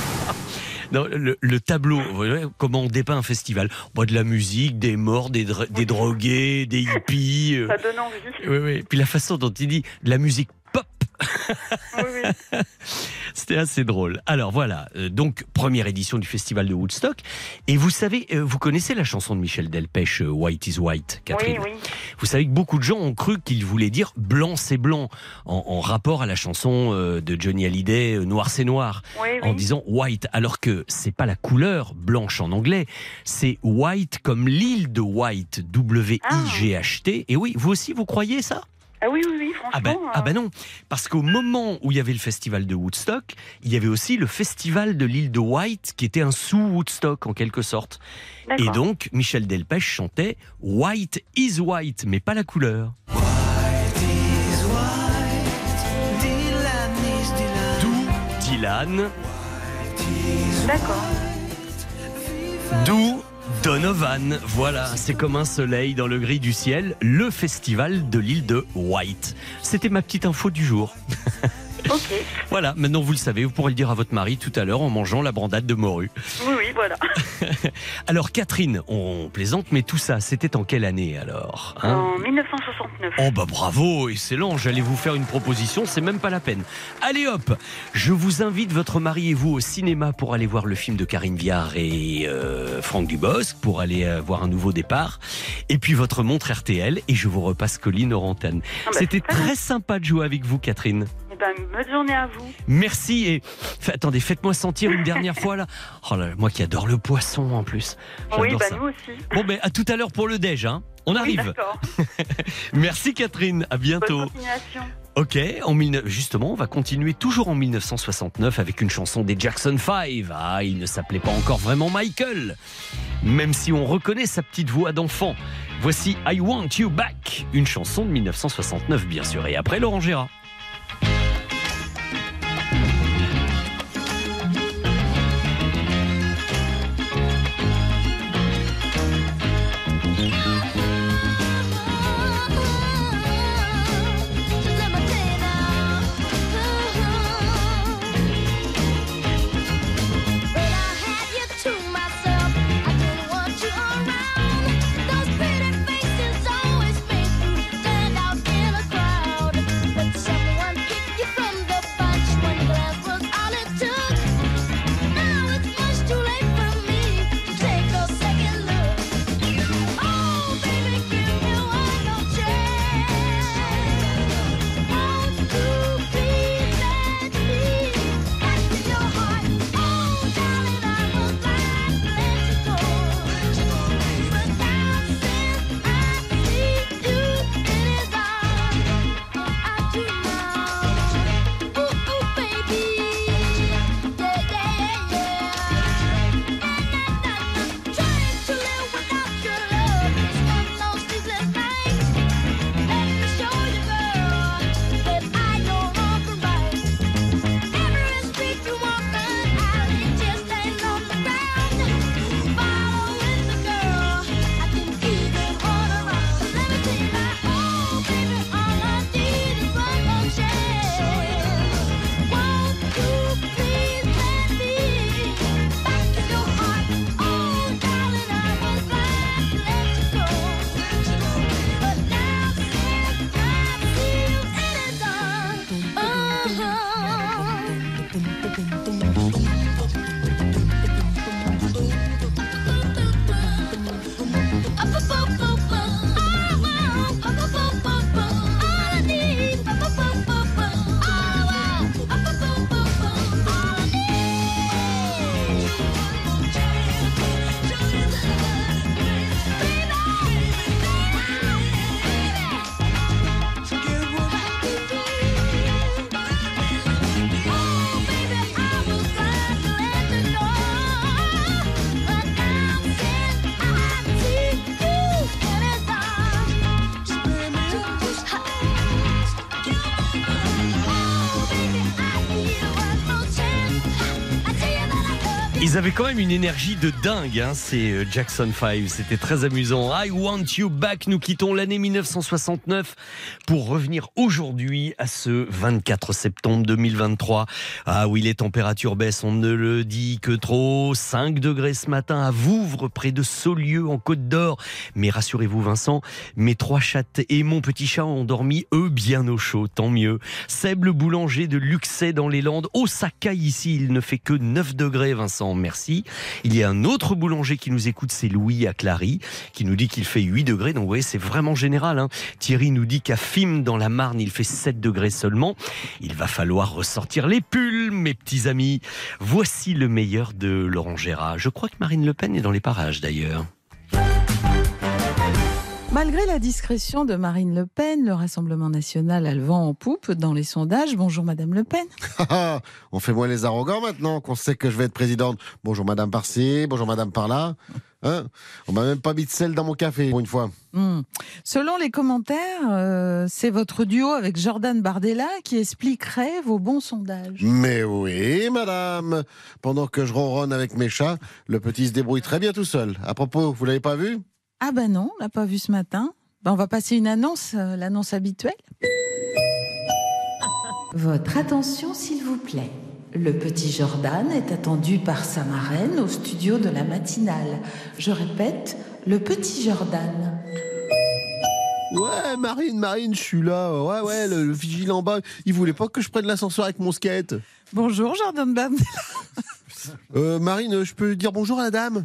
Non, le, le tableau, vous voyez, comment on dépeint un festival Bon, De la musique, des morts, des, dr- des drogués, des hippies. euh, Ça donne envie. Oui, oui. Puis la façon dont il dit de la musique pop. C'était assez drôle. Alors voilà, euh, donc première édition du festival de Woodstock. Et vous savez, euh, vous connaissez la chanson de Michel Delpech, euh, White is White, Catherine Oui, oui. Vous savez que beaucoup de gens ont cru qu'il voulait dire blanc c'est blanc, en, en rapport à la chanson de Johnny Hallyday, Noir c'est noir, Oui, en oui. disant white, alors que c'est pas la couleur blanche en anglais, c'est white comme l'île de White, W-I-G-H-T. Et oui, vous aussi, vous croyez ça? Ah oui, oui, oui, franchement. ah ben, euh, ah ben non, parce qu'au moment où il y avait le festival de Woodstock, il y avait aussi le festival de l'île de White, qui était un sous-Woodstock en quelque sorte. Et donc, Michel Delpech chantait White is white, mais pas la couleur. D'où Dylan, D'accord. d'où Donovan. Voilà, c'est comme un soleil dans le gris du ciel, le festival de l'île de White. C'était ma petite info du jour. Ok. Voilà, maintenant vous le savez, vous pourrez le dire à votre mari tout à l'heure en mangeant la brandade de morue. Oui, oui, voilà. Alors Catherine, on plaisante, mais tout ça, c'était en quelle année alors hein? En 1969. Oh bah bravo, excellent, j'allais vous faire une proposition, c'est même pas la peine. Allez hop, je vous invite votre mari et vous au cinéma pour aller voir le film de Karine Viard et euh, Franck Dubosc, pour aller euh, voir un nouveau départ. Et puis votre montre RTL et je vous repasse Colline hors antenne. Ah bah, C'était très sympa de jouer avec vous Catherine. Ben, bonne journée à vous. Merci et attendez, faites-moi sentir une dernière fois là. Oh là, là, moi qui adore le poisson en plus. Oui, bah ça. nous aussi. Bon ben à tout à l'heure pour le déj hein. On Oui, arrive. d'accord. Merci Catherine, à bientôt. Bonne. Ok, en mille- justement, on va continuer toujours en 1969 avec une chanson des Jackson 5. Ah, il ne s'appelait pas encore vraiment Michael, même si on reconnaît sa petite voix d'enfant. Voici I Want You Back, une chanson de 1969 bien sûr, et après Laurent Gérard. Ils avaient quand même une énergie de dingue, hein, ces euh, Jackson 5. C'était très amusant. I Want You Back. Nous quittons l'année 1969 pour revenir aujourd'hui à ce 24 septembre 2023. Ah oui, les températures baissent, on ne le dit que trop. 5 degrés ce matin à Vouvre, près de Saulieu, en Côte d'Or. Mais rassurez-vous, Vincent, mes trois chattes et mon petit chat ont dormi, eux, bien au chaud. Tant mieux. Seb le boulanger de Luxay dans les Landes. Osaka, ici, il ne fait que 9 degrés, Vincent. Merci. Il y a un autre boulanger qui nous écoute, c'est Louis à Clary, qui nous dit qu'il fait 8 degrés. Donc, vous voyez, c'est vraiment général. hein. Thierry nous dit qu'à Fim, dans la Marne, il fait 7 degrés seulement. Il va falloir ressortir les pulls, mes petits amis. Voici le meilleur de Laurent Gérard. Je crois que Marine Le Pen est dans les parages, d'ailleurs. Malgré la discrétion de Marine Le Pen, le Rassemblement national a le vent en poupe dans les sondages. Bonjour Madame Le Pen. Ah, On fait moins les arrogants maintenant qu'on sait que je vais être présidente. Bonjour Madame par-ci, bonjour Madame par-là. Hein? On m'a même pas mis de sel dans mon café pour une fois. Hmm. Selon les commentaires, euh, c'est votre duo avec Jordan Bardella qui expliquerait vos bons sondages. Mais oui, Madame. Pendant que je ronronne avec mes chats, le petit se débrouille très bien tout seul. À propos, vous l'avez pas vu? Ah ben non, on l'a pas vu ce matin. Ben, on va passer une annonce, euh, l'annonce habituelle. Votre attention, s'il vous plaît. Le petit Jordan est attendu par sa marraine au studio de la matinale. Je répète, le petit Jordan. Ouais, Marine, Marine, je suis là. Ouais, ouais, le, le vigile en bas, il voulait pas que je prenne l'ascenseur avec mon skate. Bonjour Jordan Bardella. Euh, Marine, je peux dire bonjour à la dame?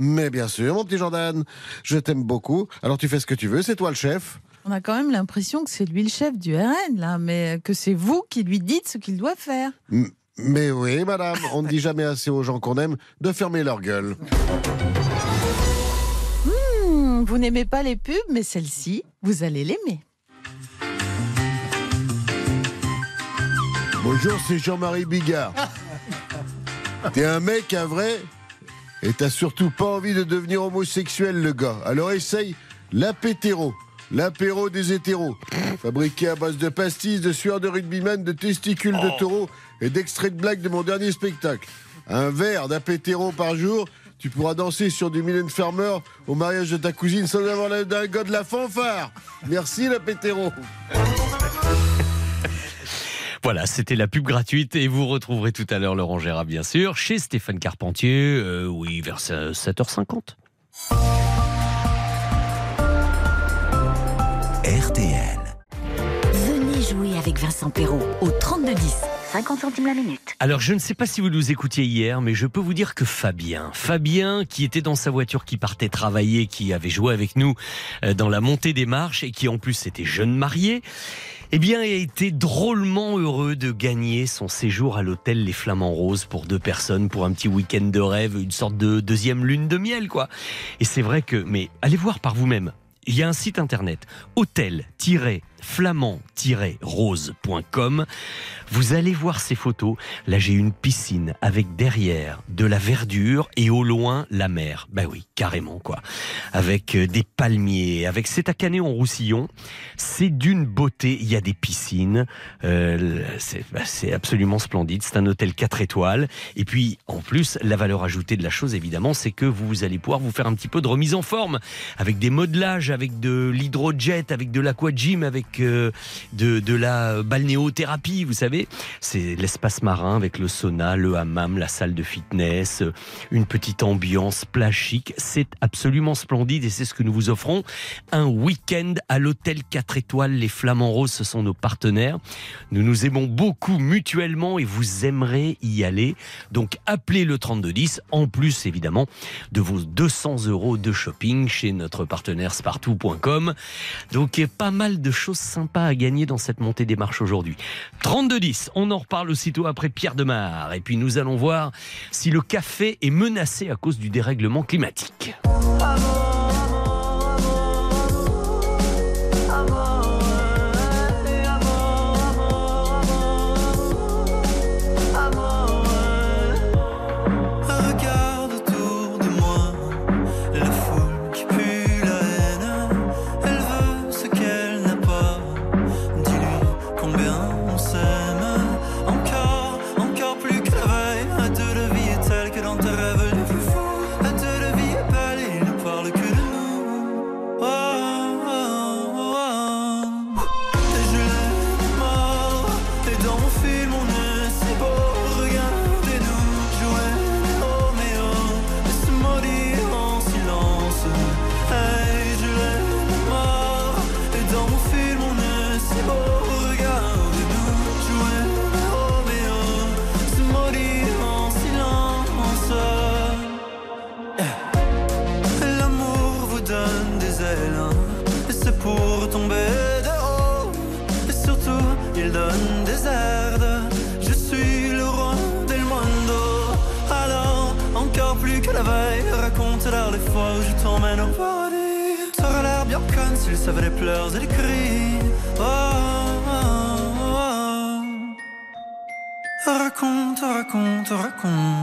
Mais bien sûr, mon petit Jordan, je t'aime beaucoup. Alors tu fais ce que tu veux, c'est toi le chef. On a quand même l'impression que c'est lui le chef du RN, là, mais que c'est vous qui lui dites ce qu'il doit faire. M- Mais oui, madame, on ne dit jamais assez aux gens qu'on aime de fermer leur gueule. Hmm, vous n'aimez pas les pubs, mais celle-ci, vous allez l'aimer. Bonjour, c'est Jean-Marie Bigard. T'es un mec, un vrai, et t'as surtout pas envie de devenir homosexuel, le gars. Alors essaye l'apétéro, l'apéro des hétéros. Fabriqué à base de pastilles, de sueur de rugbyman, de testicules de taureau et d'extraits de blagues de mon dernier spectacle. Un verre d'apétéro par jour, tu pourras danser sur du Mylène Farmer au mariage de ta cousine sans avoir l'air d'un gars de la fanfare. Merci l'apétéro. Voilà, c'était la pub gratuite et vous retrouverez tout à l'heure Laurent Gérard, bien sûr, chez Stéphane Carpentier, euh, oui, vers 7h50. RTL. Jouer avec Vincent Perrault au 3210. 50 centimes la minute. Alors, je ne sais pas si vous nous écoutiez hier, mais je peux vous dire que Fabien, Fabien qui était dans sa voiture, qui partait travailler, qui avait joué avec nous euh, dans la montée des marches et qui en plus était jeune marié, eh bien, a été drôlement heureux de gagner son séjour à l'hôtel Les Flamants Roses pour deux personnes, pour un petit week-end de rêve, une sorte de deuxième lune de miel, quoi. Et c'est vrai que, mais allez voir par vous-même. Il y a un site internet, hôtel-flamand-rose.com. Vous allez voir ces photos. Là, j'ai une piscine avec derrière de la verdure et au loin la mer. Ben oui, carrément quoi. Avec euh, des palmiers, avec c'est à Canet-en-Roussillon. C'est d'une beauté. Il y a des piscines. Euh, c'est bah, c'est absolument splendide. C'est un hôtel 4 étoiles. Et puis, en plus, la valeur ajoutée de la chose, évidemment, c'est que vous allez pouvoir vous faire un petit peu de remise en forme avec des modelages, avec de l'hydrojet, avec de l'aquagym, avec de, de la balnéothérapie, vous savez. C'est l'espace marin avec le sauna, le hammam, la salle de fitness, une petite ambiance chic. C'est absolument splendide et c'est ce que nous vous offrons. Un week-end à l'hôtel 4 étoiles. Les Flamands Roses, ce sont nos partenaires. Nous nous aimons beaucoup mutuellement et vous aimerez y aller. Donc appelez le 3210, en plus évidemment de vos 200 euros de shopping chez notre partenaire spartou.com. Donc pas mal de choses sympas à gagner dans cette montée des marches aujourd'hui. 3210, on en reparle aussitôt après Pierre Demar. Et puis nous allons voir si le café est menacé à cause du dérèglement climatique. Raconte, raconte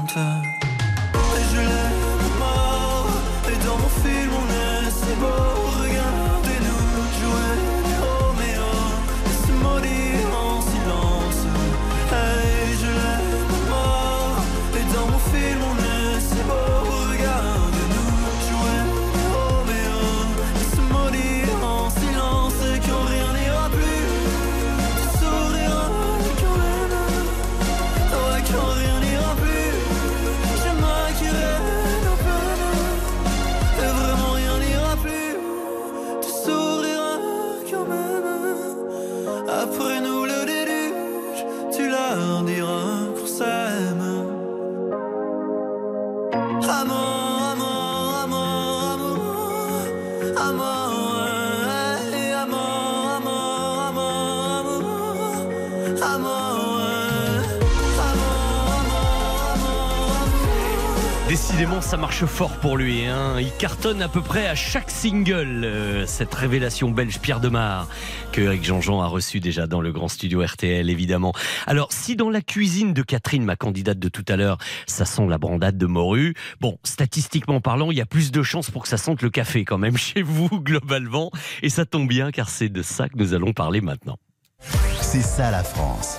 Décidément, ça marche fort pour lui. hein. Il cartonne à peu près à chaque single. euh, cette révélation belge Pierre Demar que Eric Jean-Jean a reçu déjà dans le grand studio RTL, évidemment. Alors, si dans la cuisine de Catherine, ma candidate de tout à l'heure, ça sent la brandade de morue, bon, statistiquement parlant, il y a plus de chances pour que ça sente le café quand même chez vous, globalement. Et ça tombe bien car c'est de ça que nous allons parler maintenant. C'est ça la France.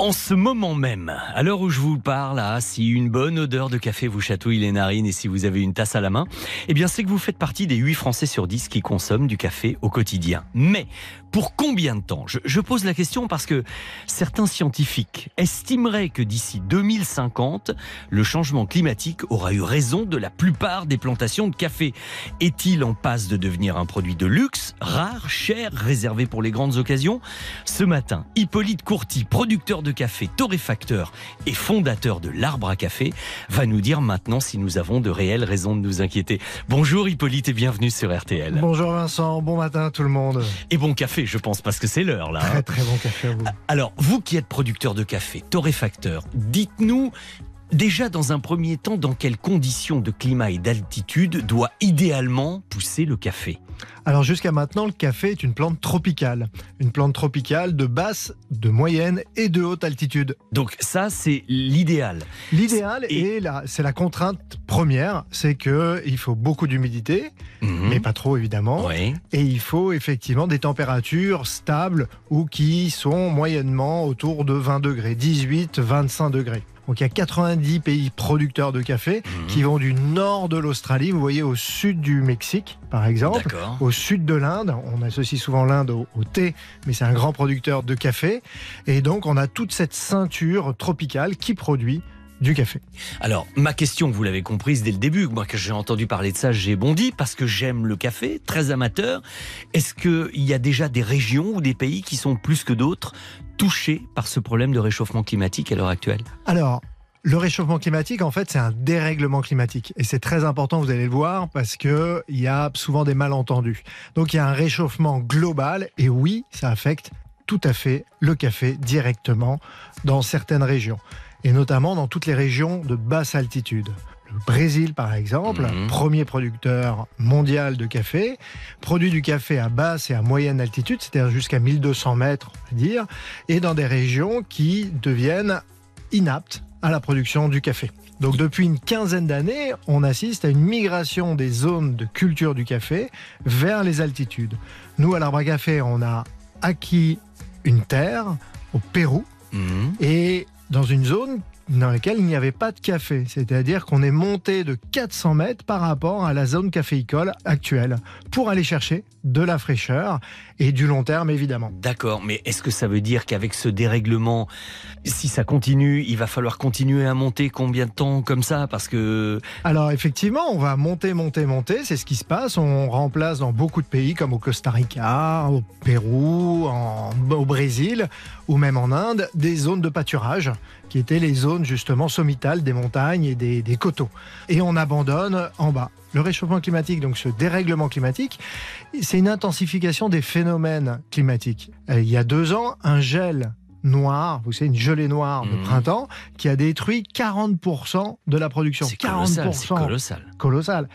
En ce moment même, à l'heure où je vous parle, là, si une bonne odeur de café vous chatouille les narines et si vous avez une tasse à la main, eh bien c'est que vous faites partie des 8 Français sur 10 qui consomment du café au quotidien. Mais pour combien de temps je, je pose la question parce que certains scientifiques estimeraient que d'ici 2050, le changement climatique aura eu raison de la plupart des plantations de café. Est-il en passe de devenir un produit de luxe, rare, cher, réservé pour les grandes occasions? Ce matin, Hippolyte Courty, producteur de café, torréfacteur et fondateur de l'Arbre à café, va nous dire maintenant si nous avons de réelles raisons de nous inquiéter. Bonjour Hippolyte et bienvenue sur RTL. Bonjour Vincent, bon matin tout le monde. Et bon café, je pense, parce que c'est l'heure là. hein. Très très bon café à vous. Alors, vous qui êtes producteur de café, torréfacteur, dites-nous déjà dans un premier temps dans quelles conditions de climat et d'altitude doit idéalement pousser le café? Alors jusqu'à maintenant, le café est une plante tropicale. Une plante tropicale de basse, de moyenne et de haute altitude. Donc ça, c'est l'idéal. L'idéal, et la- c'est la contrainte première, c'est que il faut beaucoup d'humidité, mais pas trop évidemment. Oui. Et il faut effectivement des températures stables ou qui sont moyennement autour de 20 degrés, 18, 25 degrés. Donc il y a 90 pays producteurs de café Mhm. qui vont du nord de l'Australie, vous voyez, au sud du Mexique, par exemple, au sud de l'Inde. On associe souvent l'Inde au, au thé, mais c'est un grand producteur de café. Et donc on a toute cette ceinture tropicale qui produit du café. Alors, ma question, vous l'avez comprise dès le début, moi que j'ai entendu parler de ça, j'ai bondi parce que j'aime le café, très amateur. Est-ce qu'il y a déjà des régions ou des pays qui sont plus que d'autres touchés par ce problème de réchauffement climatique à l'heure actuelle Alors, le réchauffement climatique, en fait, c'est un dérèglement climatique. Et c'est très important, vous allez le voir, parce qu'il y a souvent des malentendus. Donc, il y a un réchauffement global, et oui, ça affecte tout à fait le café directement dans certaines régions. Et notamment dans toutes les régions de basse altitude. Le Brésil, par exemple, Mhm. premier producteur mondial de café, produit du café à basse et à moyenne altitude, c'est-à-dire jusqu'à 1200 mètres, on va dire, et dans des régions qui deviennent inaptes à la production du café. Donc depuis une quinzaine d'années, on assiste à une migration des zones de culture du café vers les altitudes. Nous, à l'Arbre à Café, on a acquis une terre au Pérou Mhm. et dans une zone dans laquelle il n'y avait pas de café. C'est-à-dire qu'on est monté de 400 mètres par rapport à la zone caféicole actuelle pour aller chercher de la fraîcheur et du long terme, évidemment. D'accord, mais est-ce que ça veut dire qu'avec ce dérèglement, si ça continue, il va falloir continuer à monter combien de temps comme ça? Parce que Alors effectivement, on va monter, monter, monter, c'est ce qui se passe. On remplace dans beaucoup de pays comme au Costa Rica, au Pérou, en- au Brésil ou même en Inde, des zones de pâturage qui étaient les zones justement sommitales des montagnes et des, coteaux. Et on abandonne en bas. Le réchauffement climatique, donc ce dérèglement climatique, c'est une intensification des phénomènes climatiques. Euh, Il y a deux ans, un gel noir, vous savez, une gelée noire de Mhm. printemps, qui a détruit 40% de la production. c'est colossal, c'est colossal. Colossal.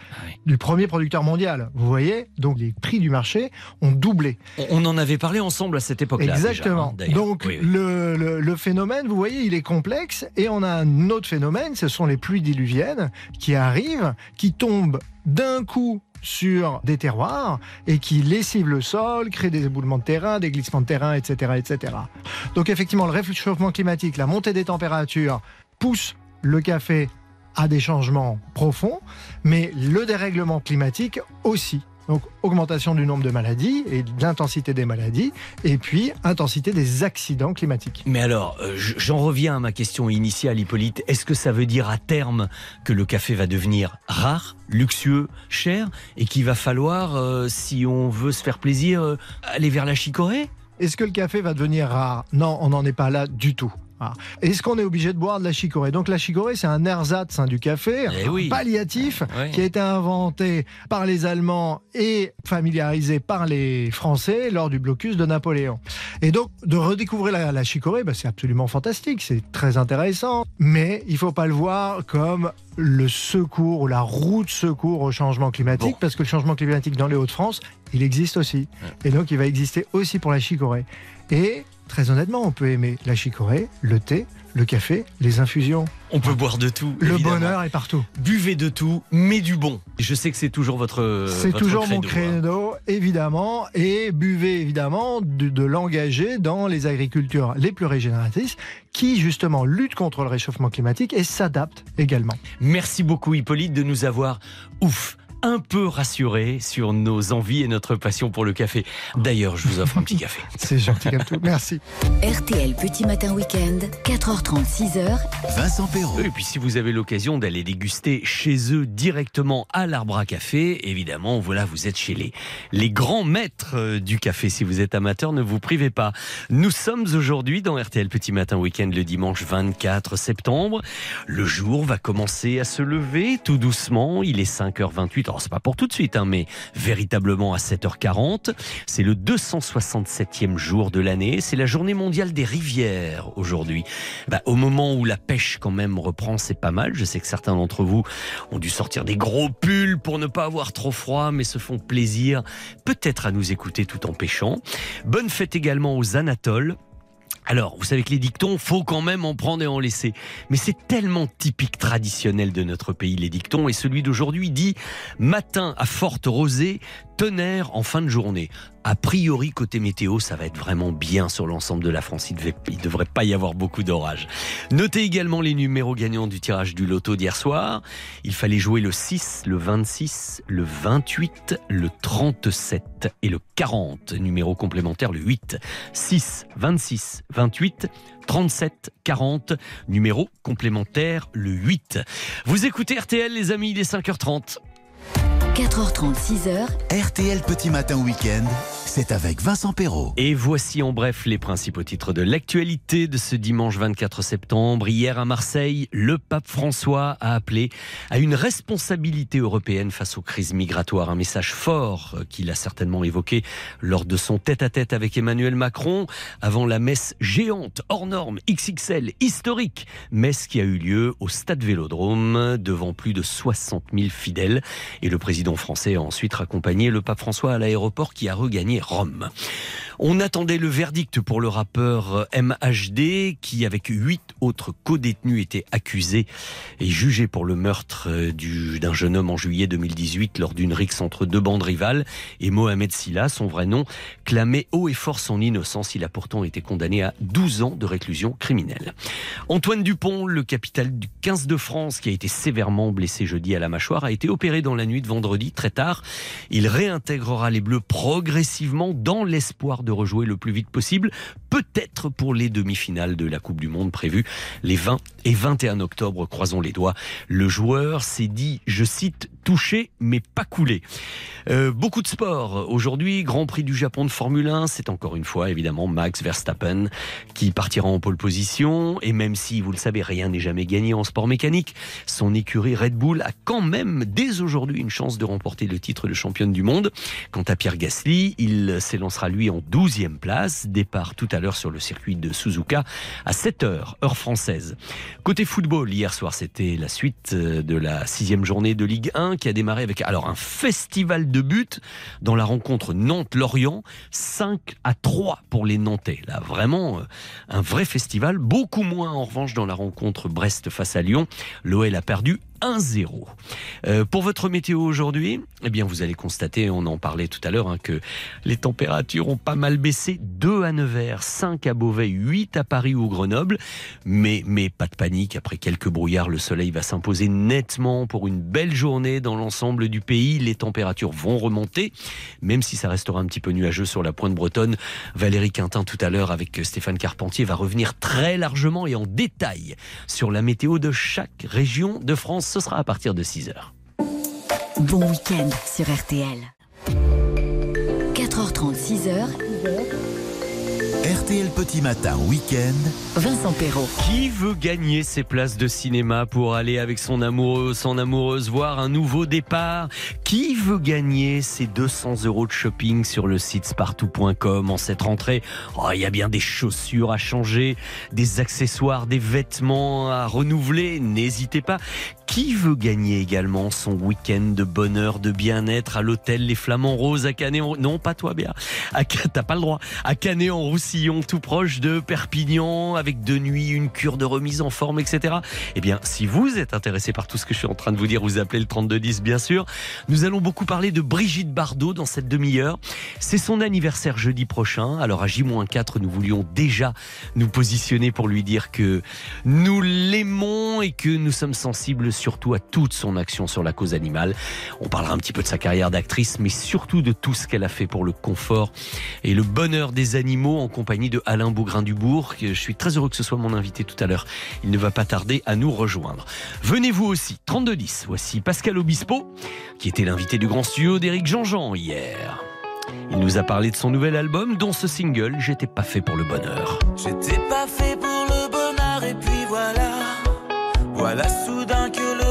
Du premier producteur mondial. Vous voyez, donc les prix du marché ont doublé. On, en avait parlé ensemble à cette époque-là. Exactement. déjà, hein. Donc Oui, oui. Le, le- le phénomène, vous voyez, il est complexe. Et on a un autre phénomène, ce sont les pluies diluviennes qui arrivent, qui tombent d'un coup sur des terroirs et qui lessivent le sol, créent des éboulements de terrain, des glissements de terrain, etc., etc. Donc effectivement, le réchauffement climatique, la montée des températures pousse le café à des changements profonds, mais le dérèglement climatique aussi. Donc augmentation du nombre de maladies et de l'intensité des maladies, et puis intensité des accidents climatiques. Mais alors, euh, j'en reviens à ma question initiale, Hippolyte. Est-ce que ça veut dire à terme que le café va devenir rare, luxueux, cher, et qu'il va falloir, euh, si on veut se faire plaisir, euh, aller vers la chicorée? Est-ce que le café va devenir rare? Non, on n'en est pas là du tout. Ah. Est-ce qu'on est obligé de boire de la chicorée? Donc la chicorée, c'est un ersatz hein, du café, Eh un oui. palliatif, Ouais. qui a été inventé par les Allemands et familiarisé par les Français lors du blocus de Napoléon. Et donc, de redécouvrir la, la chicorée, bah, c'est absolument fantastique, c'est très intéressant, mais il faut pas le voir comme le secours ou la roue de secours au changement climatique, parce que le changement climatique dans les Hauts-de-France, il existe aussi. Et donc, il va exister aussi pour la chicorée. Et très honnêtement, on peut aimer la chicorée, le thé, le café, les infusions. On peut boire de tout. Le évidemment. bonheur est partout. Buvez de tout, mais du bon. Je sais que c'est toujours votre. C'est toujours mon credo, hein. évidemment, et buvez évidemment de, de l'engager dans les agricultures les plus régénératrices qui justement luttent contre le réchauffement climatique et s'adaptent également. Merci beaucoup Hippolyte de nous avoir, ouf, un peu rassurés sur nos envies et notre passion pour le café. D'ailleurs, je vous offre un petit café. C'est gentil comme tout, merci. RTL Petit Matin Week-end, 4h30, 6h. Vincent Perrault. Et puis si vous avez l'occasion d'aller déguster chez eux directement à l'arbre à café, évidemment, voilà, vous êtes chez les, les grands maîtres euh, du café. Si vous êtes amateur, ne vous privez pas. Nous sommes aujourd'hui dans RTL Petit Matin Week-end le dimanche 24 septembre. Le jour va commencer à se lever tout doucement. Il est 5h28. Alors c'est pas pour tout de suite, hein, mais véritablement à 7h40. C'est le 267e jour de l'année. C'est la journée mondiale des rivières aujourd'hui. Bah, au moment où la pêche quand même reprend, c'est pas mal. Je sais que certains d'entre vous ont dû sortir des gros pulls pour ne pas avoir trop froid, mais se font plaisir peut-être à nous écouter tout en pêchant. Bonne fête également aux Anatoles. Alors, vous savez que les dictons, faut quand même en prendre et en laisser. Mais c'est tellement typique traditionnel de notre pays, les dictons. Et celui d'aujourd'hui dit matin à forte rosée, tonnerre en fin de journée. A priori, côté météo, ça va être vraiment bien sur l'ensemble de la France. Il ne devrait pas y avoir beaucoup d'orages. Notez également les numéros gagnants du tirage du loto d'hier soir. Il fallait jouer le 6, le 26, le 28, le 37 et le 40. Numéro complémentaire, le 8. 6, 26, 28, 37, 40. Numéro complémentaire, le 8. Vous écoutez RTL, les amis, il est 5h30. 4h30, 6h. RTL Petit Matin Week-end, c'est avec Vincent Perrault. Et voici en bref les principaux titres de l'actualité de ce dimanche 24 septembre. Hier à Marseille, le pape François a appelé à une responsabilité européenne face aux crises migratoires. Un message fort euh, qu'il a certainement évoqué lors de son tête-à-tête avec Emmanuel Macron avant la messe géante, hors norme, XXL, historique. Messe qui a eu lieu au stade Vélodrome devant plus de 60 000 fidèles. Et le président français a ensuite raccompagné le pape François à l'aéroport qui a regagné On attendait le verdict pour le rappeur MHD qui, avec huit autres co-détenus, était accusé et jugé pour le meurtre euh, du- d'un jeune homme en juillet 2018 lors d'une rixe entre deux bandes rivales. Et Mohamed Silla, son vrai nom, clamait haut et fort son innocence. Il a pourtant été condamné à 12 ans de réclusion criminelle. Antoine Dupont, le capitaine du 15 de France, qui a été sévèrement blessé jeudi à la mâchoire, a été opéré dans la nuit de vendredi très tard. Il réintégrera les Bleus progressivement dans l'espoir de rejouer le plus vite possible, peut-être pour les demi-finales de la Coupe du Monde prévues les 20 et 21 octobre. Croisons les doigts. Le joueur s'est dit, je cite, touché mais pas coulé. Euh, beaucoup de sport. Aujourd'hui, Grand Prix du Japon de Formule 1, c'est encore une fois évidemment Max Verstappen qui partira en pole position. Et même si, vous le savez, rien n'est jamais gagné en sport mécanique, son écurie Red Bull a quand même dès aujourd'hui une chance de remporter le titre de championne du monde. Quant à Pierre Gasly, il s'élancera lui en 12e place. Départ tout à l'heure sur le circuit de Suzuka à 7h, heure française. Côté football, hier soir, c'était la suite euh, de la sixième journée de Ligue 1 qui a démarré avec alors un festival de buts dans la rencontre Nantes-Lorient, 5 à 3 pour les Nantais. Là, vraiment, euh, un vrai festival. Beaucoup moins, en revanche, dans la rencontre Brest face à Lyon. L'OL a perdu 1-0. Euh, pour votre météo aujourd'hui, eh bien, vous allez constater, on en parlait tout à l'heure, hein, que les températures ont pas mal baissé. 2 à Nevers, 5 à Beauvais, 8 à Paris ou Grenoble. Mais, mais pas de panique, après quelques brouillards, le soleil va s'imposer nettement pour une belle journée dans l'ensemble du pays. Les températures vont remonter, même si ça restera un petit peu nuageux sur la pointe bretonne. Valérie Quintin, tout à l'heure, avec Stéphane Carpentier, va revenir très largement et en détail sur la météo de chaque région de France. Ce sera à partir de 6 heures. Bon week-end sur RTL. 4h30, 6h. RTL Petit Matin Week-end. Vincent Perrault. Qui veut gagner ses places de cinéma pour aller avec son amoureux, son amoureuse voir un nouveau départ? Qui veut gagner ses 200 euros de shopping sur le site spartou.com en cette rentrée? Oh, Il y a bien des chaussures à changer, des accessoires, des vêtements à renouveler. N'hésitez pas. Qui veut gagner également son week-end de bonheur, de bien-être à l'hôtel Les Flamands Roses à Canet en... Non, pas toi, bien. À... T'as pas le droit. À Canet en Roussillon, tout proche de Perpignan, avec deux nuits, une cure de remise en forme, etc. Eh bien, si vous êtes intéressé par tout ce que je suis en train de vous dire, vous appelez le 3210, bien sûr. Nous allons beaucoup parler de Brigitte Bardot dans cette demi-heure. C'est son anniversaire jeudi prochain. Alors, à J-4, nous voulions déjà nous positionner pour lui dire que nous l'aimons et que nous sommes sensibles surtout à toute son action sur la cause animale. On parlera un petit peu de sa carrière d'actrice, mais surtout de tout ce qu'elle a fait pour le confort et le bonheur des animaux en compagnie de Alain Bougrain-Dubourg. Je suis très heureux que ce soit mon invité tout à l'heure. Il ne va pas tarder à nous rejoindre. Venez vous aussi, 3210. Voici Pascal Obispo, qui était l'invité du grand studio d'Éric Jean-Jean hier. Il nous a parlé de son nouvel album, dont ce single, J'étais pas fait pour le bonheur. J'étais pas fait pour le bonheur et puis voilà. Voilà soudain que le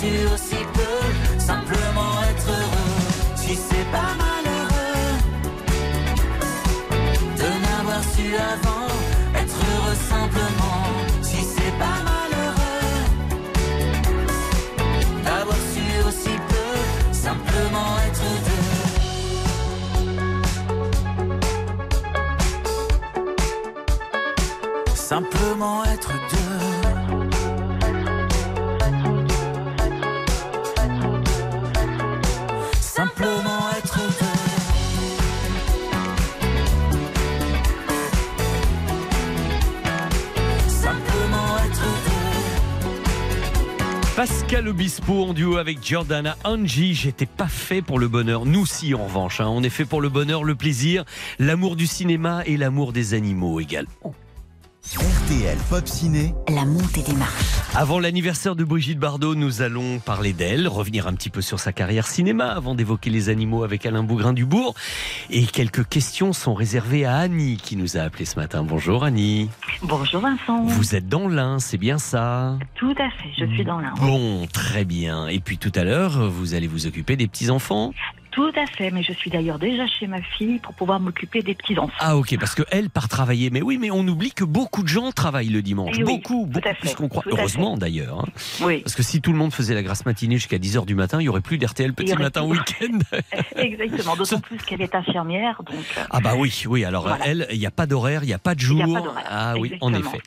d'avoir su aussi peu simplement être heureux. Si c'est pas Pascal Obispo en duo avec Giordana Angie. J'étais pas fait pour le bonheur. Nous si en revanche. hein. On est fait pour le bonheur, le plaisir, l'amour du cinéma et l'amour des animaux également. RTL Pop Ciné. La montée des marches. Avant l'anniversaire de Brigitte Bardot, nous allons parler d'elle, revenir un petit peu sur sa carrière cinéma avant d'évoquer les animaux avec Alain Bougrain-Dubourg. Et quelques questions sont réservées à Annie qui nous a appelé ce matin. Bonjour Annie. Bonjour Vincent. Vous êtes dans l'Ain, c'est bien ça? Tout à fait, je suis dans l'un. Bon, très bien. Et puis tout à l'heure, vous allez vous occuper des petits-enfants Tout à fait, mais je suis d'ailleurs déjà chez ma fille pour pouvoir m'occuper des petits-enfants. Ah ok, parce que elle part travailler. Mais oui, mais on oublie que beaucoup de gens travaillent le dimanche. Eh oui, beaucoup, beaucoup plus qu'on croit. Heureusement d'ailleurs. hein. Oui. Parce que si tout le monde faisait la grasse matinée jusqu'à 10h du matin, il y aurait plus d'RTL petit matin plus. week-end. Exactement, d'autant plus qu'elle est infirmière, donc euh, Ah bah oui, oui. Alors Voilà. elle, il n'y a pas d'horaire, il n'y a pas de jour. pas Ah oui, en effet.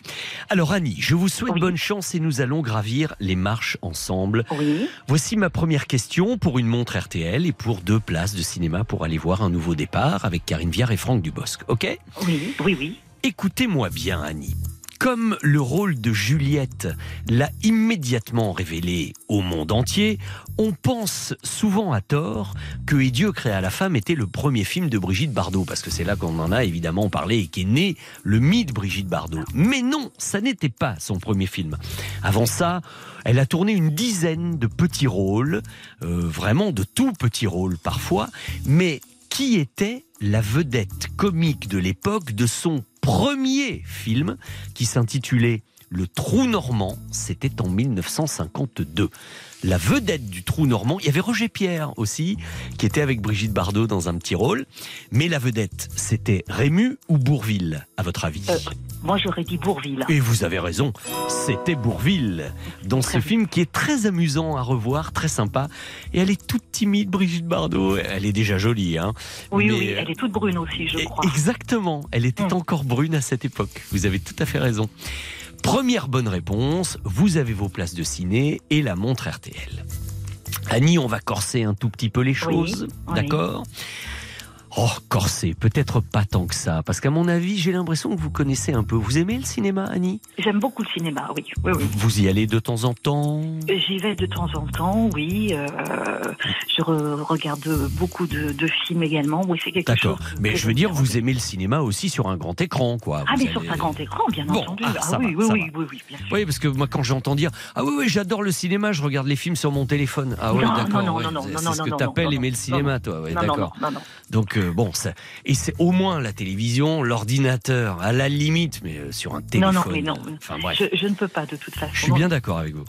Alors Annie, je vous souhaite bonne chance et nous allons gravir les marches ensemble. Oui. Voici ma première question pour une montre RTL et pour deux places de cinéma pour aller voir un nouveau départ avec Karine Viard et Franck Dubosc. Ok? Oui, oui, oui. Écoutez-moi bien, Annie. Comme le rôle de Juliette l'a immédiatement révélé au monde entier, on pense souvent à tort que Et Dieu créa la femme était le premier film de Brigitte Bardot, parce que c'est là qu'on en a évidemment parlé et qu'est né le mythe Brigitte Bardot. Mais non, ça n'était pas son premier film. Avant ça, elle a tourné une dizaine de petits rôles, euh, vraiment de tout petits rôles parfois, mais qui était la vedette comique de l'époque de son premier film qui s'intitulait Le Trou Normand, c'était en 1952. La vedette du Trou Normand, il y avait Roger Pierre aussi, qui était avec Brigitte Bardot dans un petit rôle, mais la vedette, c'était Rému ou Bourville, à votre avis? Euh, moi, j'aurais dit Bourville. et vous avez raison, c'était Bourville dans ce film qui est très amusant à revoir, très sympa. Et elle est toute timide, Brigitte Bardot. Elle est déjà jolie, hein. Oui, Mais, oui, euh, elle est toute brune aussi, je crois. Exactement, elle était Hmm. encore brune à cette époque. Vous avez tout à fait raison. Première bonne réponse, vous avez vos places de ciné et la montre RTL. Annie, on va corser un tout petit peu les choses, oui. d'accord? Oh, corser, peut-être pas tant que ça, parce qu'à mon avis, j'ai l'impression que vous connaissez un peu. Vous aimez le cinéma, Annie? J'aime beaucoup le cinéma, oui. oui, oui. Vous y allez de temps en temps? J'y vais de temps en temps, oui. euh, je re- regarde beaucoup de, de films également. Oui, c'est quelque chose. D'accord. Mais je veux dire, vous aimez le cinéma aussi sur un grand écran, quoi. Ah, Vous mais sur un grand écran, bien Bon, entendu. ah, ça oui, va, oui, oui, oui, oui, bien sûr. Oui, parce que moi, quand j'entends dire Ah oui, oui, j'adore le cinéma, je regarde les films sur mon téléphone. Ah oui, Non, d'accord. non, non, ouais. non, non, C'est non, ce non, que non, t'appelles non, aimer le non, cinéma, non, toi. Ouais, non, non, d'accord. non, non, non. Donc, bon, ça... et c'est au moins la télévision, l'ordinateur, à la limite, mais euh, sur un Non, téléphone. non, mais non. Enfin, bref. Je, je ne peux pas de toute façon. Je suis bien d'accord avec vous.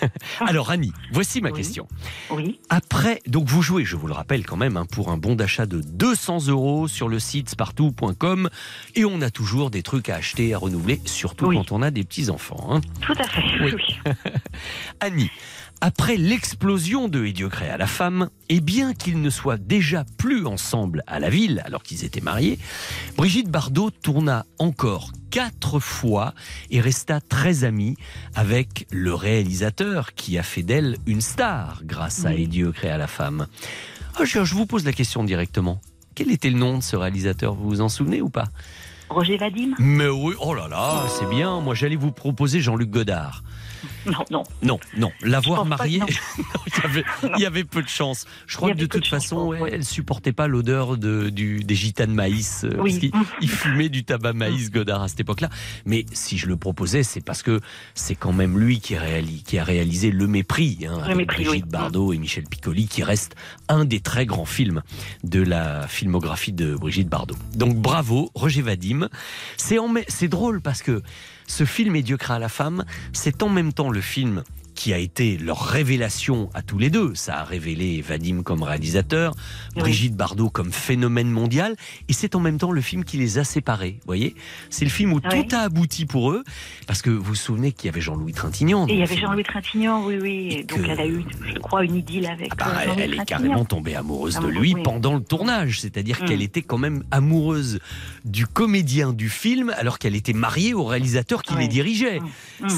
Alors, Annie, voici ma question. Oui. Après, donc vous jouez, je vous le rappelle quand même, hein, pour un bon d'achat de 200 euros sur le site spartou.com et on a toujours des trucs à acheter, à renouveler, surtout Oui. quand on a des petits-enfants. hein. Tout à fait, oui. Annie, après l'explosion de Et Dieu créa la femme, et bien qu'ils ne soient déjà plus ensemble à la ville alors qu'ils étaient mariés, Brigitte Bardot tourna encore quatre fois et resta très amie avec le réalisateur qui a fait d'elle une star grâce à. Et Dieu créa la femme. Ah, je, je vous pose la question directement. Quel était le nom de ce réalisateur? Vous vous en souvenez ou pas? Roger Vadim? Mais oui, oh là là, c'est bien. Moi, j'allais vous proposer Jean-Luc Godard. Non, non. Non, non, l'avoir pense pas marié, que non, il, y avait, il y avait peu de chance. Je crois que de toute de chance, façon, ouais. elle, supportait pas l'odeur de, du, des gitanes maïs, euh, Oui. parce il fumait du tabac maïs Godard à cette époque-là. Mais si je le proposais, c'est parce que c'est quand même lui qui, qui a réalisé Le Mépris, hein, avec Mépris, Brigitte oui. Bardot et Michel Piccoli, qui reste un des très grands films de la filmographie de Brigitte Bardot. Donc bravo, Roger Vadim. C'est en mai- c'est drôle parce que ce film Et Dieu créa la femme, c'est en même temps le film qui a été leur révélation à tous les deux. Ça a révélé Vadim comme réalisateur, Brigitte Bardot comme phénomène mondial, et c'est en même temps le film qui les a séparés. Voyez, c'est le film où Oui. tout a abouti pour eux, parce que vous vous souvenez qu'il y avait Jean-Louis Trintignant. Et il y avait. Jean-Louis Trintignant, oui, oui. Et donc que- elle a eu, je crois, une idylle avec Ah bah, euh, elle, est carrément tombée amoureuse de Amoureuse, lui oui. pendant le tournage, c'est-à-dire Mm. qu'elle était quand même amoureuse du comédien du film alors qu'elle était mariée au réalisateur qui les dirigeait. Mm.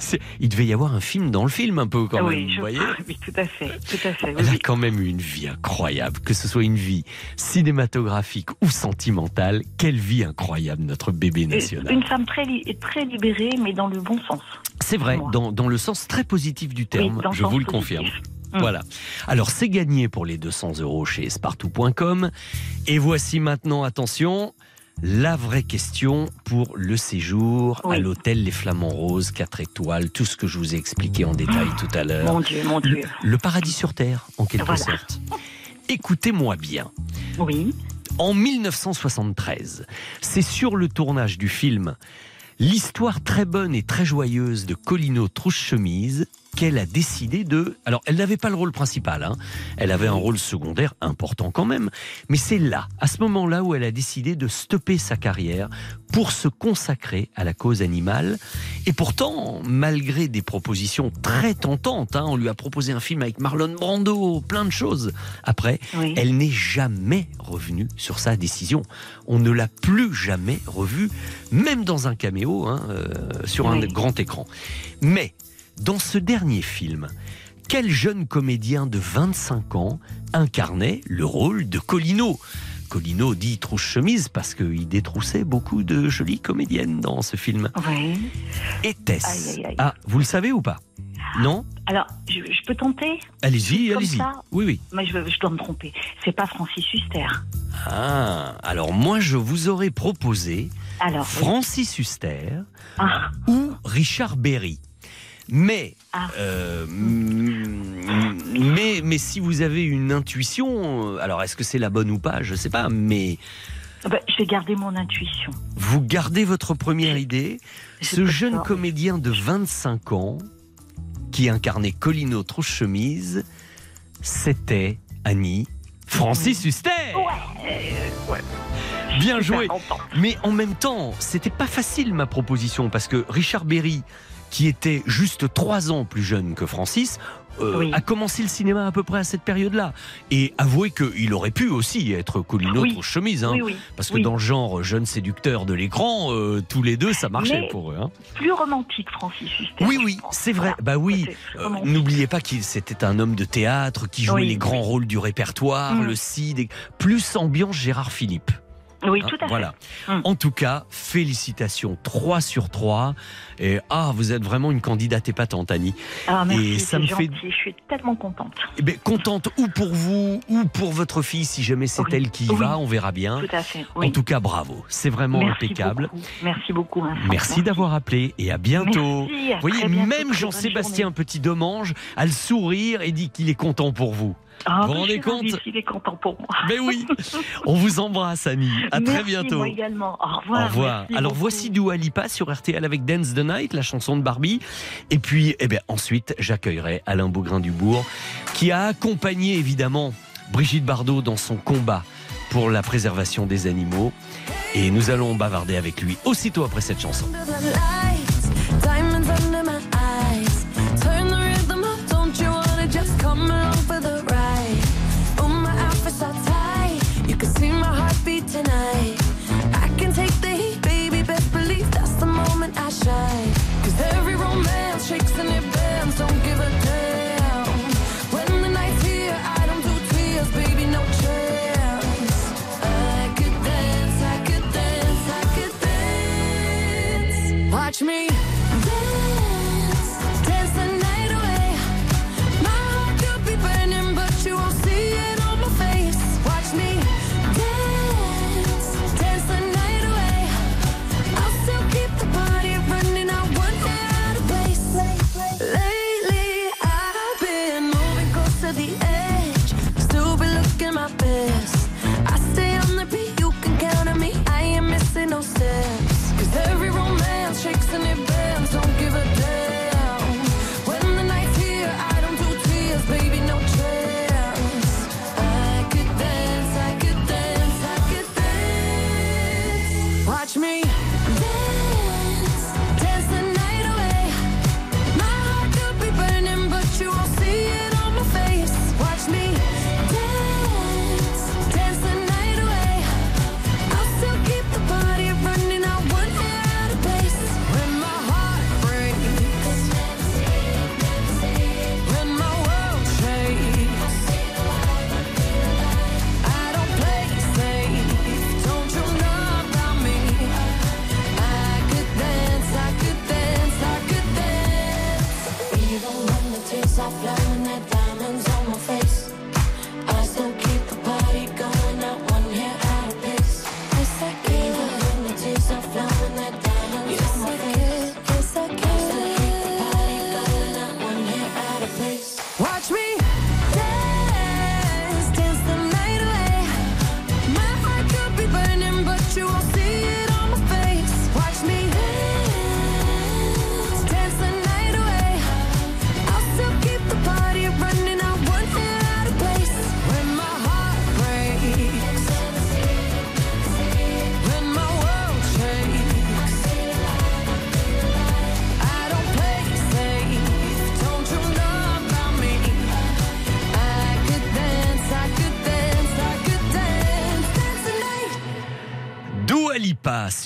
C'est- il devait y avoir un film dans le film un peu quand même, vous voyez crois, oui, tout à fait, tout à fait. oui, elle a quand même eu une vie incroyable, que ce soit une vie cinématographique ou sentimentale. Quelle vie incroyable, notre bébé national. Une femme très, li- très libérée, mais dans le bon sens. C'est vrai, dans, dans le sens très positif du terme, Oui, dans je vous le positif. confirme. Mm. Voilà. Alors, c'est gagné pour les 200 euros chez Spartou.com. Et voici maintenant, attention, la vraie question pour le séjour à l'hôtel Les Flamands Roses, 4 étoiles, tout ce que je vous ai expliqué en détail tout à l'heure. Mon Dieu, mon Dieu. Le, le paradis sur Terre, en quelque Voilà. sorte. Écoutez-moi bien. Oui. En 1973, c'est sur le tournage du film L'histoire très bonne et très joyeuse de Colino Trouche-Chemise qu'elle a décidé de... Alors, elle n'avait pas le rôle principal, hein. elle avait un rôle secondaire important quand même, mais c'est là, à ce moment-là, où elle a décidé de stopper sa carrière pour se consacrer à la cause animale. Et pourtant, malgré des propositions très tentantes, hein, on lui a proposé un film avec Marlon Brando, plein de choses. Après, Oui. elle n'est jamais revenue sur sa décision. On ne l'a plus jamais revue, même dans un caméo, hein, euh, sur un grand écran. Mais, dans ce dernier film, quel jeune comédien de 25 ans incarnait le rôle de Colino? Colino dit trousse chemise parce qu'il détroussait beaucoup de jolies comédiennes dans ce film. Oui. Était-ce. Ah, vous le savez ou pas? Non? Alors, je, je peux tenter? Allez-y, allez-y. Oui, oui. Mais je, je dois me tromper. C'est pas Francis Huster. Ah, alors moi je vous aurais proposé Alors, oui. Francis Huster Ah. ou Richard Berry. Mais, Ah. euh, mm, mais, mais si vous avez une intuition, euh, alors est-ce que c'est la bonne ou pas Je sais pas, mais Ah bah, je vais garder mon intuition. vous gardez votre première idée. Ce jeune peur. comédien de 25 ans qui incarnait Colino Trouche-Chemise, c'était Annie Francis Huster. Bien joué. Mais en même temps, c'était pas facile ma proposition parce que Richard Berry, qui était juste trois ans plus jeune que Francis, euh, Oui. a commencé le cinéma à peu près à cette période-là. Et avouez qu'il aurait pu aussi être Colino Oui. Trouche chemise, hein, Oui, oui. parce que Oui. dans le genre jeune séducteur de l'écran, euh, tous les deux ça marchait Mais pour eux. hein. Plus romantique, Francis. Oui, oui, c'est vrai. Bah oui. Euh. N'oubliez pas qu'il c'était un homme de théâtre qui jouait Oui, les grands oui. rôles du répertoire, Mm. le Cid, et- plus ambiance Gérard Philippe. Oui, Hein, tout à voilà. fait. Mm. En tout cas, félicitations, 3 sur 3. Et ah, vous êtes vraiment une candidate épatante, Annie. Ah, merci, et ça me gentil. fait Je suis tellement contente. eh ben, contente ou pour vous ou pour votre fille, si jamais c'est Oui. elle qui y Oui. va, on verra bien. Tout à fait. En tout cas, bravo. C'est vraiment Merci impeccable. beaucoup. Merci beaucoup. Vincent. Merci d'avoir appelé et à bientôt. Merci, à Vous voyez, bientôt, même Jean-Sébastien Petit Domange a le sourire et dit qu'il est content pour vous. Ah, vous vous rendez compte s'il est content pour moi. Mais oui. On vous embrasse, Annie. À très bientôt. moi également. Au Au revoir. revoir. merci Alors beaucoup. voici Dua Lipa sur RTL avec Dance the Night, la chanson de Barbie. Et puis, eh bien, ensuite, j'accueillerai Alain Beaugrain-Dubourg, qui a accompagné évidemment Brigitte Bardot dans son combat pour la préservation des animaux. Et nous allons bavarder avec lui aussitôt après cette chanson.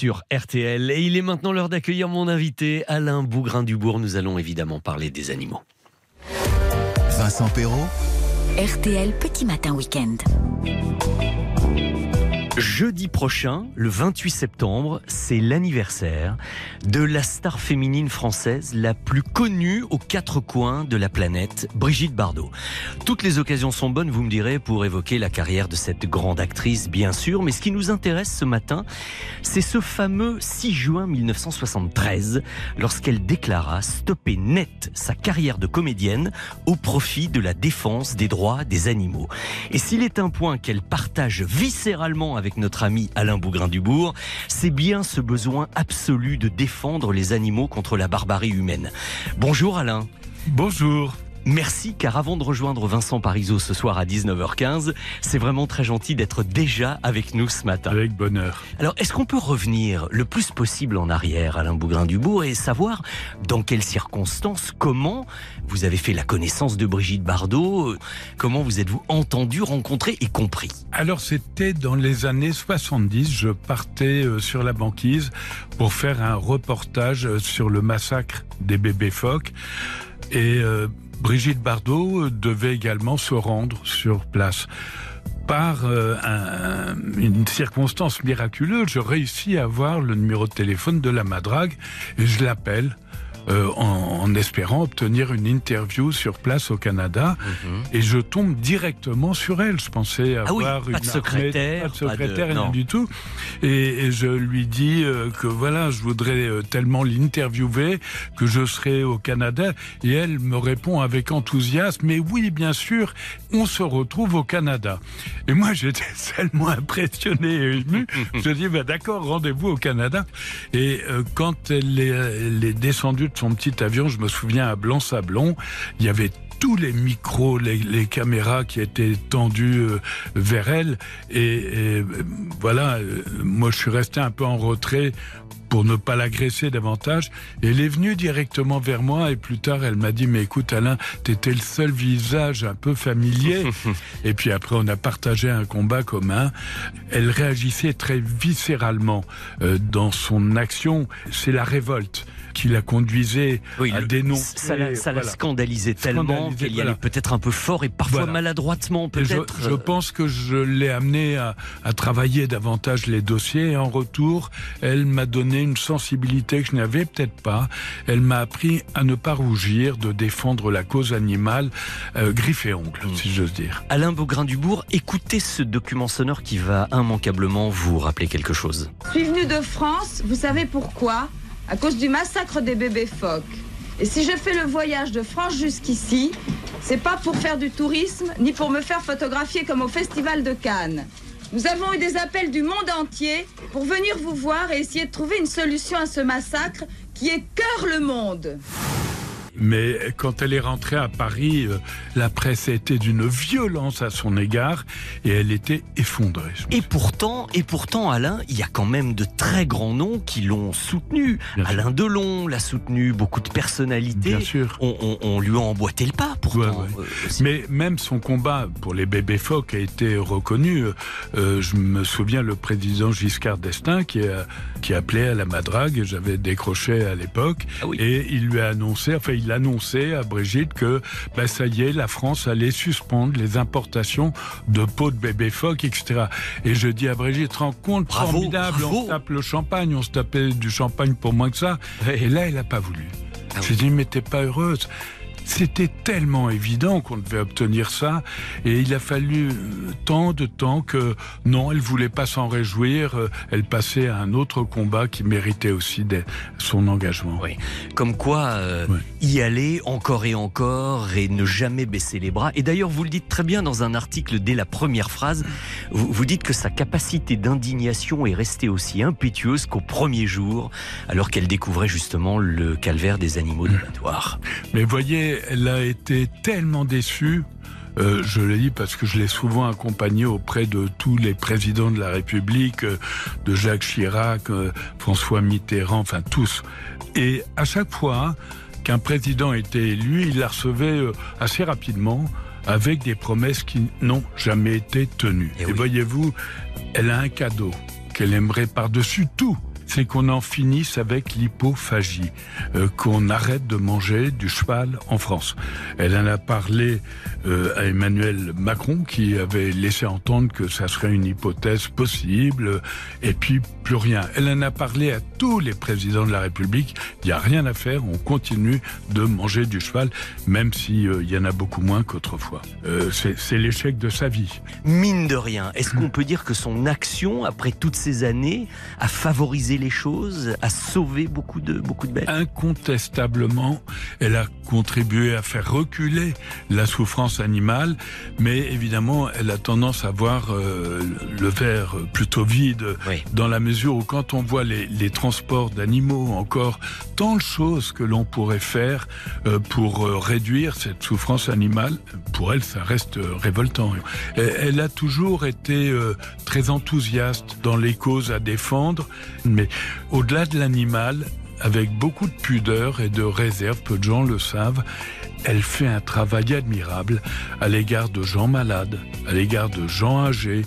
Sur RTL. Et il est maintenant l'heure d'accueillir mon invité, Alain Bougrain-Dubourg. Nous allons évidemment parler des animaux. Vincent Perrault, RTL Petit Matin Week-end. Jeudi prochain, le 28 septembre, c'est l'anniversaire de la star féminine française la plus connue aux quatre coins de la planète, Brigitte Bardot. Toutes les occasions sont bonnes, vous me direz, pour évoquer la carrière de cette grande actrice, bien sûr, mais ce qui nous intéresse ce matin, c'est ce fameux 6 juin 1973, lorsqu'elle déclara stopper net sa carrière de comédienne au profit de la défense des droits des animaux. Et s'il est un point qu'elle partage viscéralement avec notre ami Alain Bougrain-Dubourg, c'est bien ce besoin absolu de défendre les animaux contre la barbarie humaine. Bonjour Alain. Bonjour. Merci car avant de rejoindre Vincent Parisot ce soir à 19h15, c'est vraiment très gentil d'être déjà avec nous ce matin. Avec bonheur. Alors est-ce qu'on peut revenir le plus possible en arrière Alain Bougrain-Dubourg et savoir dans quelles circonstances, comment vous avez fait la connaissance de Brigitte Bardot, euh, comment vous êtes-vous entendu, rencontré et compris? Alors c'était dans les années 70, je partais euh, sur la banquise pour faire un reportage euh, sur le massacre des bébés phoques et euh, Brigitte Bardot euh, devait également se rendre sur place. Par euh, un- une circonstance miraculeuse, je réussis à avoir le numéro de téléphone de la madrague et je l'appelle. Euh, en, en espérant obtenir une interview sur place au Canada et je tombe directement sur elle. Je pensais Mhm. Ah oui, avoir pas une de secrétaire, armée- pas de pas de- secrétaire, rien non. du tout. Et, et je lui dis euh, que voilà, je voudrais euh, tellement l'interviewer que je serai au Canada. Et elle me répond avec enthousiasme, mais oui, bien sûr, on se retrouve au Canada. Et moi, j'étais tellement impressionné et ému. je dis, bah, d'accord, rendez-vous au Canada. Et euh, quand elle est, elle est descendue de son petit avion, je me souviens à Blanc-Sablon, il y avait tous les micros, les, les caméras qui étaient tendues euh, vers elle. Et, et, voilà, euh, moi je suis resté un peu en retrait pour ne pas l'agresser davantage. Et elle est venue directement vers moi et plus tard elle m'a dit mais écoute Alain, t'étais le seul visage un peu familier. et puis après on a partagé un combat commun. Elle réagissait très viscéralement euh, dans son action. C'est la révolte qui la conduisait à dénoncer. Ça la, ça la scandalisait tellement Scandalisé, qu'elle y voilà. allait peut-être un peu fort et parfois Voilà. maladroitement je, peut-être. je pense que je l'ai amené à, à travailler davantage les dossiers et en retour, elle m'a donné une sensibilité que je n'avais peut-être pas. Elle m'a appris à ne pas rougir de défendre la cause animale, euh, griffe et ongle, si j'ose dire. Alain Beaugrain-Dubourg, écoutez ce document sonore qui va immanquablement vous rappeler quelque chose. Je suis venue de France, vous savez pourquoi? À cause du massacre des bébés phoques. Et si je fais le voyage de France jusqu'ici, c'est pas pour faire du tourisme, ni pour me faire photographier comme au Festival de Cannes. Nous avons eu des appels du monde entier pour venir vous voir et essayer de trouver une solution à ce massacre qui écœure le monde. Mais quand elle est rentrée à Paris, euh, la presse a été d'une violence à son égard et elle était effondrée. Et pourtant, et pourtant, Alain, il y a quand même de très grands noms qui l'ont soutenu. Alain Delon l'a soutenu, beaucoup de personnalités. Bien sûr. On, on- on lui a emboîté le pas, pourtant. Ouais, ouais. Mais même son combat pour les bébés phoques a été reconnu. Euh, je me souviens le président Giscard d'Estaing qui a, qui appelait à la madrague, j'avais décroché à l'époque, et il lui a annoncé, enfin il annonçait à Brigitte que bah, ça y est, la France allait suspendre les importations de peaux de bébés phoques, etc. Et je dis à Brigitte, rends compte, Bravo, formidable, bravo. on se tape le champagne, on se tapait du champagne pour moins que ça. Et là, elle n'a pas voulu. Ah J'ai dit, mais t'es pas heureuse. C'était tellement évident qu'on devait obtenir ça, et il a fallu euh, tant de temps que non, elle voulait pas s'en réjouir. euh, Elle passait à un autre combat qui méritait aussi son engagement. Oui. Comme quoi, euh, y aller encore et encore et ne jamais baisser les bras. Et d'ailleurs, vous le dites très bien dans un article dès la première phrase. Vous, vous dites que sa capacité d'indignation est restée aussi impétueuse qu'au premier jour, alors qu'elle découvrait justement le calvaire des animaux d'abattoir. Mais voyez, elle a été tellement déçue. euh, je le dis parce que je l'ai souvent accompagnée auprès de tous les présidents de la République, euh, de Jacques Chirac, euh, François Mitterrand, enfin tous. Et à chaque fois qu'un président était élu, il la recevait assez rapidement avec des promesses qui n'ont jamais été tenues. Et, voyez-vous, elle a un cadeau qu'elle aimerait par-dessus tout, c'est qu'on en finisse avec l'hypophagie, euh, qu'on arrête de manger du cheval en France. Elle en a parlé euh, à Emmanuel Macron qui avait laissé entendre que ça serait une hypothèse possible et puis plus rien. Elle en a parlé à tous les présidents de la République. Il n'y a rien à faire, on continue de manger du cheval, même si euh, y en a beaucoup moins qu'autrefois. Euh, c'est l'échec de sa vie. Mine de rien, est-ce qu'on peut dire que son action, après toutes ces années, a favorisé les choses, a sauvé beaucoup de, beaucoup de bêtes Incontestablement, elle a contribué à faire reculer la souffrance animale, mais évidemment, elle a tendance à voir euh, le verre plutôt vide, dans la mesure où quand on voit les, les transports d'animaux, encore tant de choses que l'on pourrait faire euh, pour euh, réduire cette souffrance animale, pour elle, ça reste révoltant. Elle, elle a toujours été très enthousiaste dans les causes à défendre, mais au-delà de l'animal, avec beaucoup de pudeur et de réserve, peu de gens le savent, elle fait un travail admirable à l'égard de gens malades, à l'égard de gens âgés.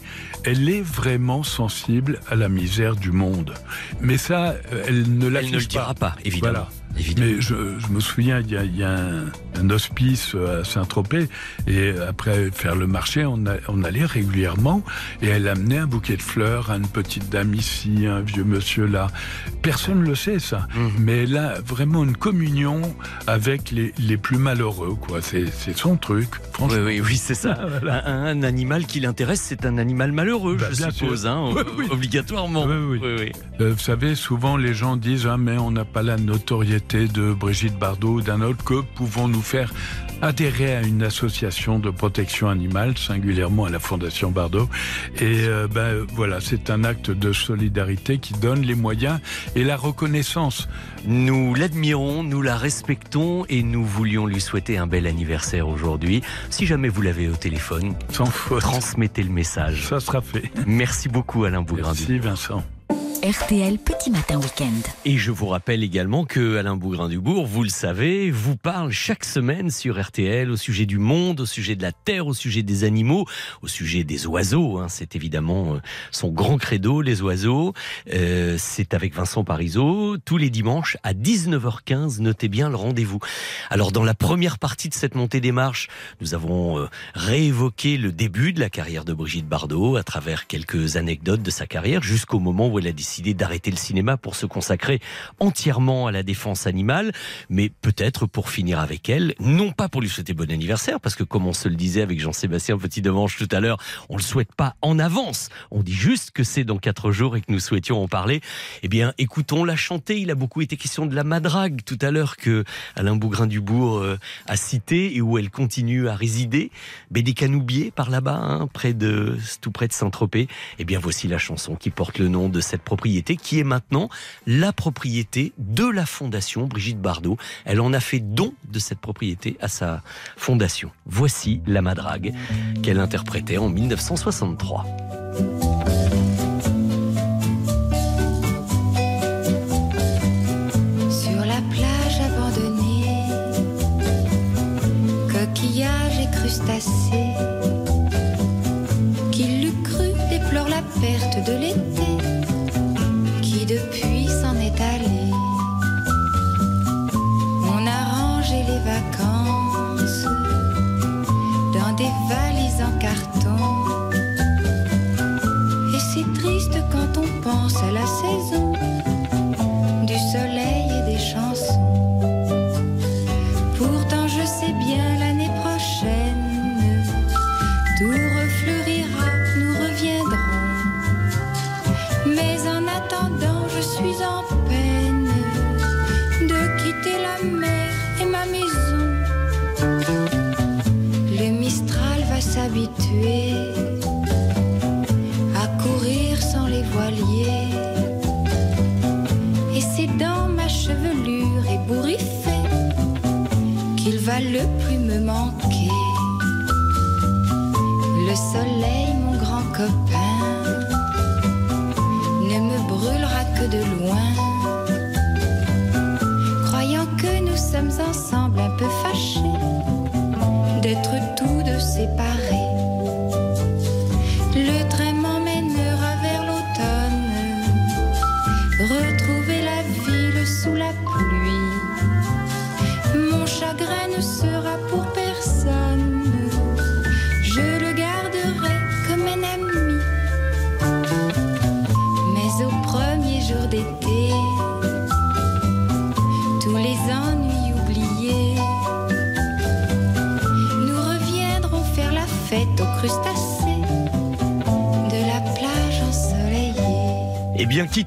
Elle est vraiment sensible à la misère du monde. Mais ça, elle ne l'affiche ne le dira pas, évidemment. Voilà. Mais je, je me souviens, il y a, il y a un, un hospice à Saint-Tropez, et après faire le marché, on, a- on allait régulièrement, et elle amenait un bouquet de fleurs à une petite dame ici, un vieux monsieur là. Personne ne le sait, ça. Mais elle a vraiment une communion avec les, les plus malheureux, quoi. C'est son truc, franchement. Oui, oui, oui, c'est ça. un, un animal qui l'intéresse, c'est un animal malheureux, Bah, je suppose, hein, Oui, oui. obligatoirement. Oui, oui. Euh, vous savez, souvent les gens disent ah mais on n'a pas la notoriété de Brigitte Bardot ou d'un autre. Que pouvons-nous faire adhérer à une association de protection animale, singulièrement à la Fondation Bardot? Et euh, ben voilà, c'est un acte de solidarité qui donne les moyens et la reconnaissance. Nous l'admirons, nous la respectons et nous voulions lui souhaiter un bel anniversaire aujourd'hui. Si jamais vous l'avez au téléphone, transmettez le message. Ça sera fait. Merci beaucoup Alain Bougrain. Merci Vincent. RTL Petit Matin Week-end. Et je vous rappelle également que Alain Bougrain-Dubourg, vous le savez, vous parle chaque semaine sur RTL au sujet du monde, au sujet de la terre, au sujet des animaux, au sujet des oiseaux. hein. C'est évidemment euh, son grand credo, les oiseaux. Euh, C'est avec Vincent Parisot tous les dimanches à 19h15. Notez bien le rendez-vous. Alors dans la première partie de cette montée des marches, nous avons euh, réévoqué le début de la carrière de Brigitte Bardot à travers quelques anecdotes de sa carrière jusqu'au moment où elle a décidé d'arrêter le cinéma pour se consacrer entièrement à la défense animale, mais peut-être pour finir avec elle, non pas pour lui souhaiter bon anniversaire, parce que comme on se le disait avec Jean-Sébastien Petit-Devanche tout à l'heure, on le souhaite pas en avance, on dit juste que c'est dans quatre jours et que nous souhaitions en parler. Eh bien, écoutons-la chanter, il a beaucoup été question de la madrague tout à l'heure que Alain Bougrain-Dubourg euh, a cité et où elle continue à résider, canoubiers par là-bas, hein, près de, tout près de Saint-Tropez. Eh bien, voici la chanson qui porte le nom de cette propriété, qui est maintenant la propriété de la fondation Brigitte Bardot. Elle en a fait don de cette propriété à sa fondation. Voici la madrague qu'elle interprétait en 1963.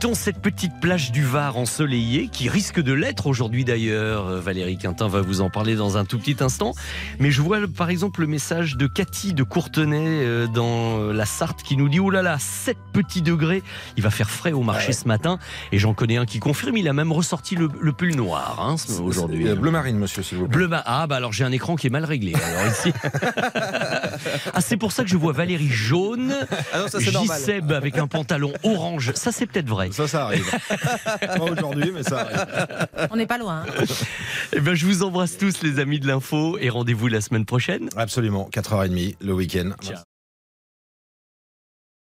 Quittons cette petite plage du Var ensoleillée, qui risque de l'être aujourd'hui d'ailleurs. Euh, Valérie Quintin va vous en parler dans un tout petit instant. Mais je vois par exemple le message de Cathy de Courtenay euh, dans euh, la Sarthe qui nous dit Oh là là, 7 petits degrés. Il va faire frais au marché ce matin. Et j'en connais un qui confirme, il a même ressorti le, le pull noir hein, aujourd'hui. Euh, Bleu marine, monsieur, s'il vous plaît. Bleu Ah, bah alors j'ai un écran qui est mal réglé. Alors ici. ah, c'est pour ça que je vois Valérie jaune, Ah non, ça, c'est normal. J-Seb avec un pantalon orange. Ça, c'est peut-être vrai. Ça, ça arrive. Pas aujourd'hui, mais ça arrive. On n'est pas loin. hein. Eh ben, je vous embrasse tous, les amis de l'info, et rendez-vous la semaine prochaine. Absolument, 4h30 le week-end.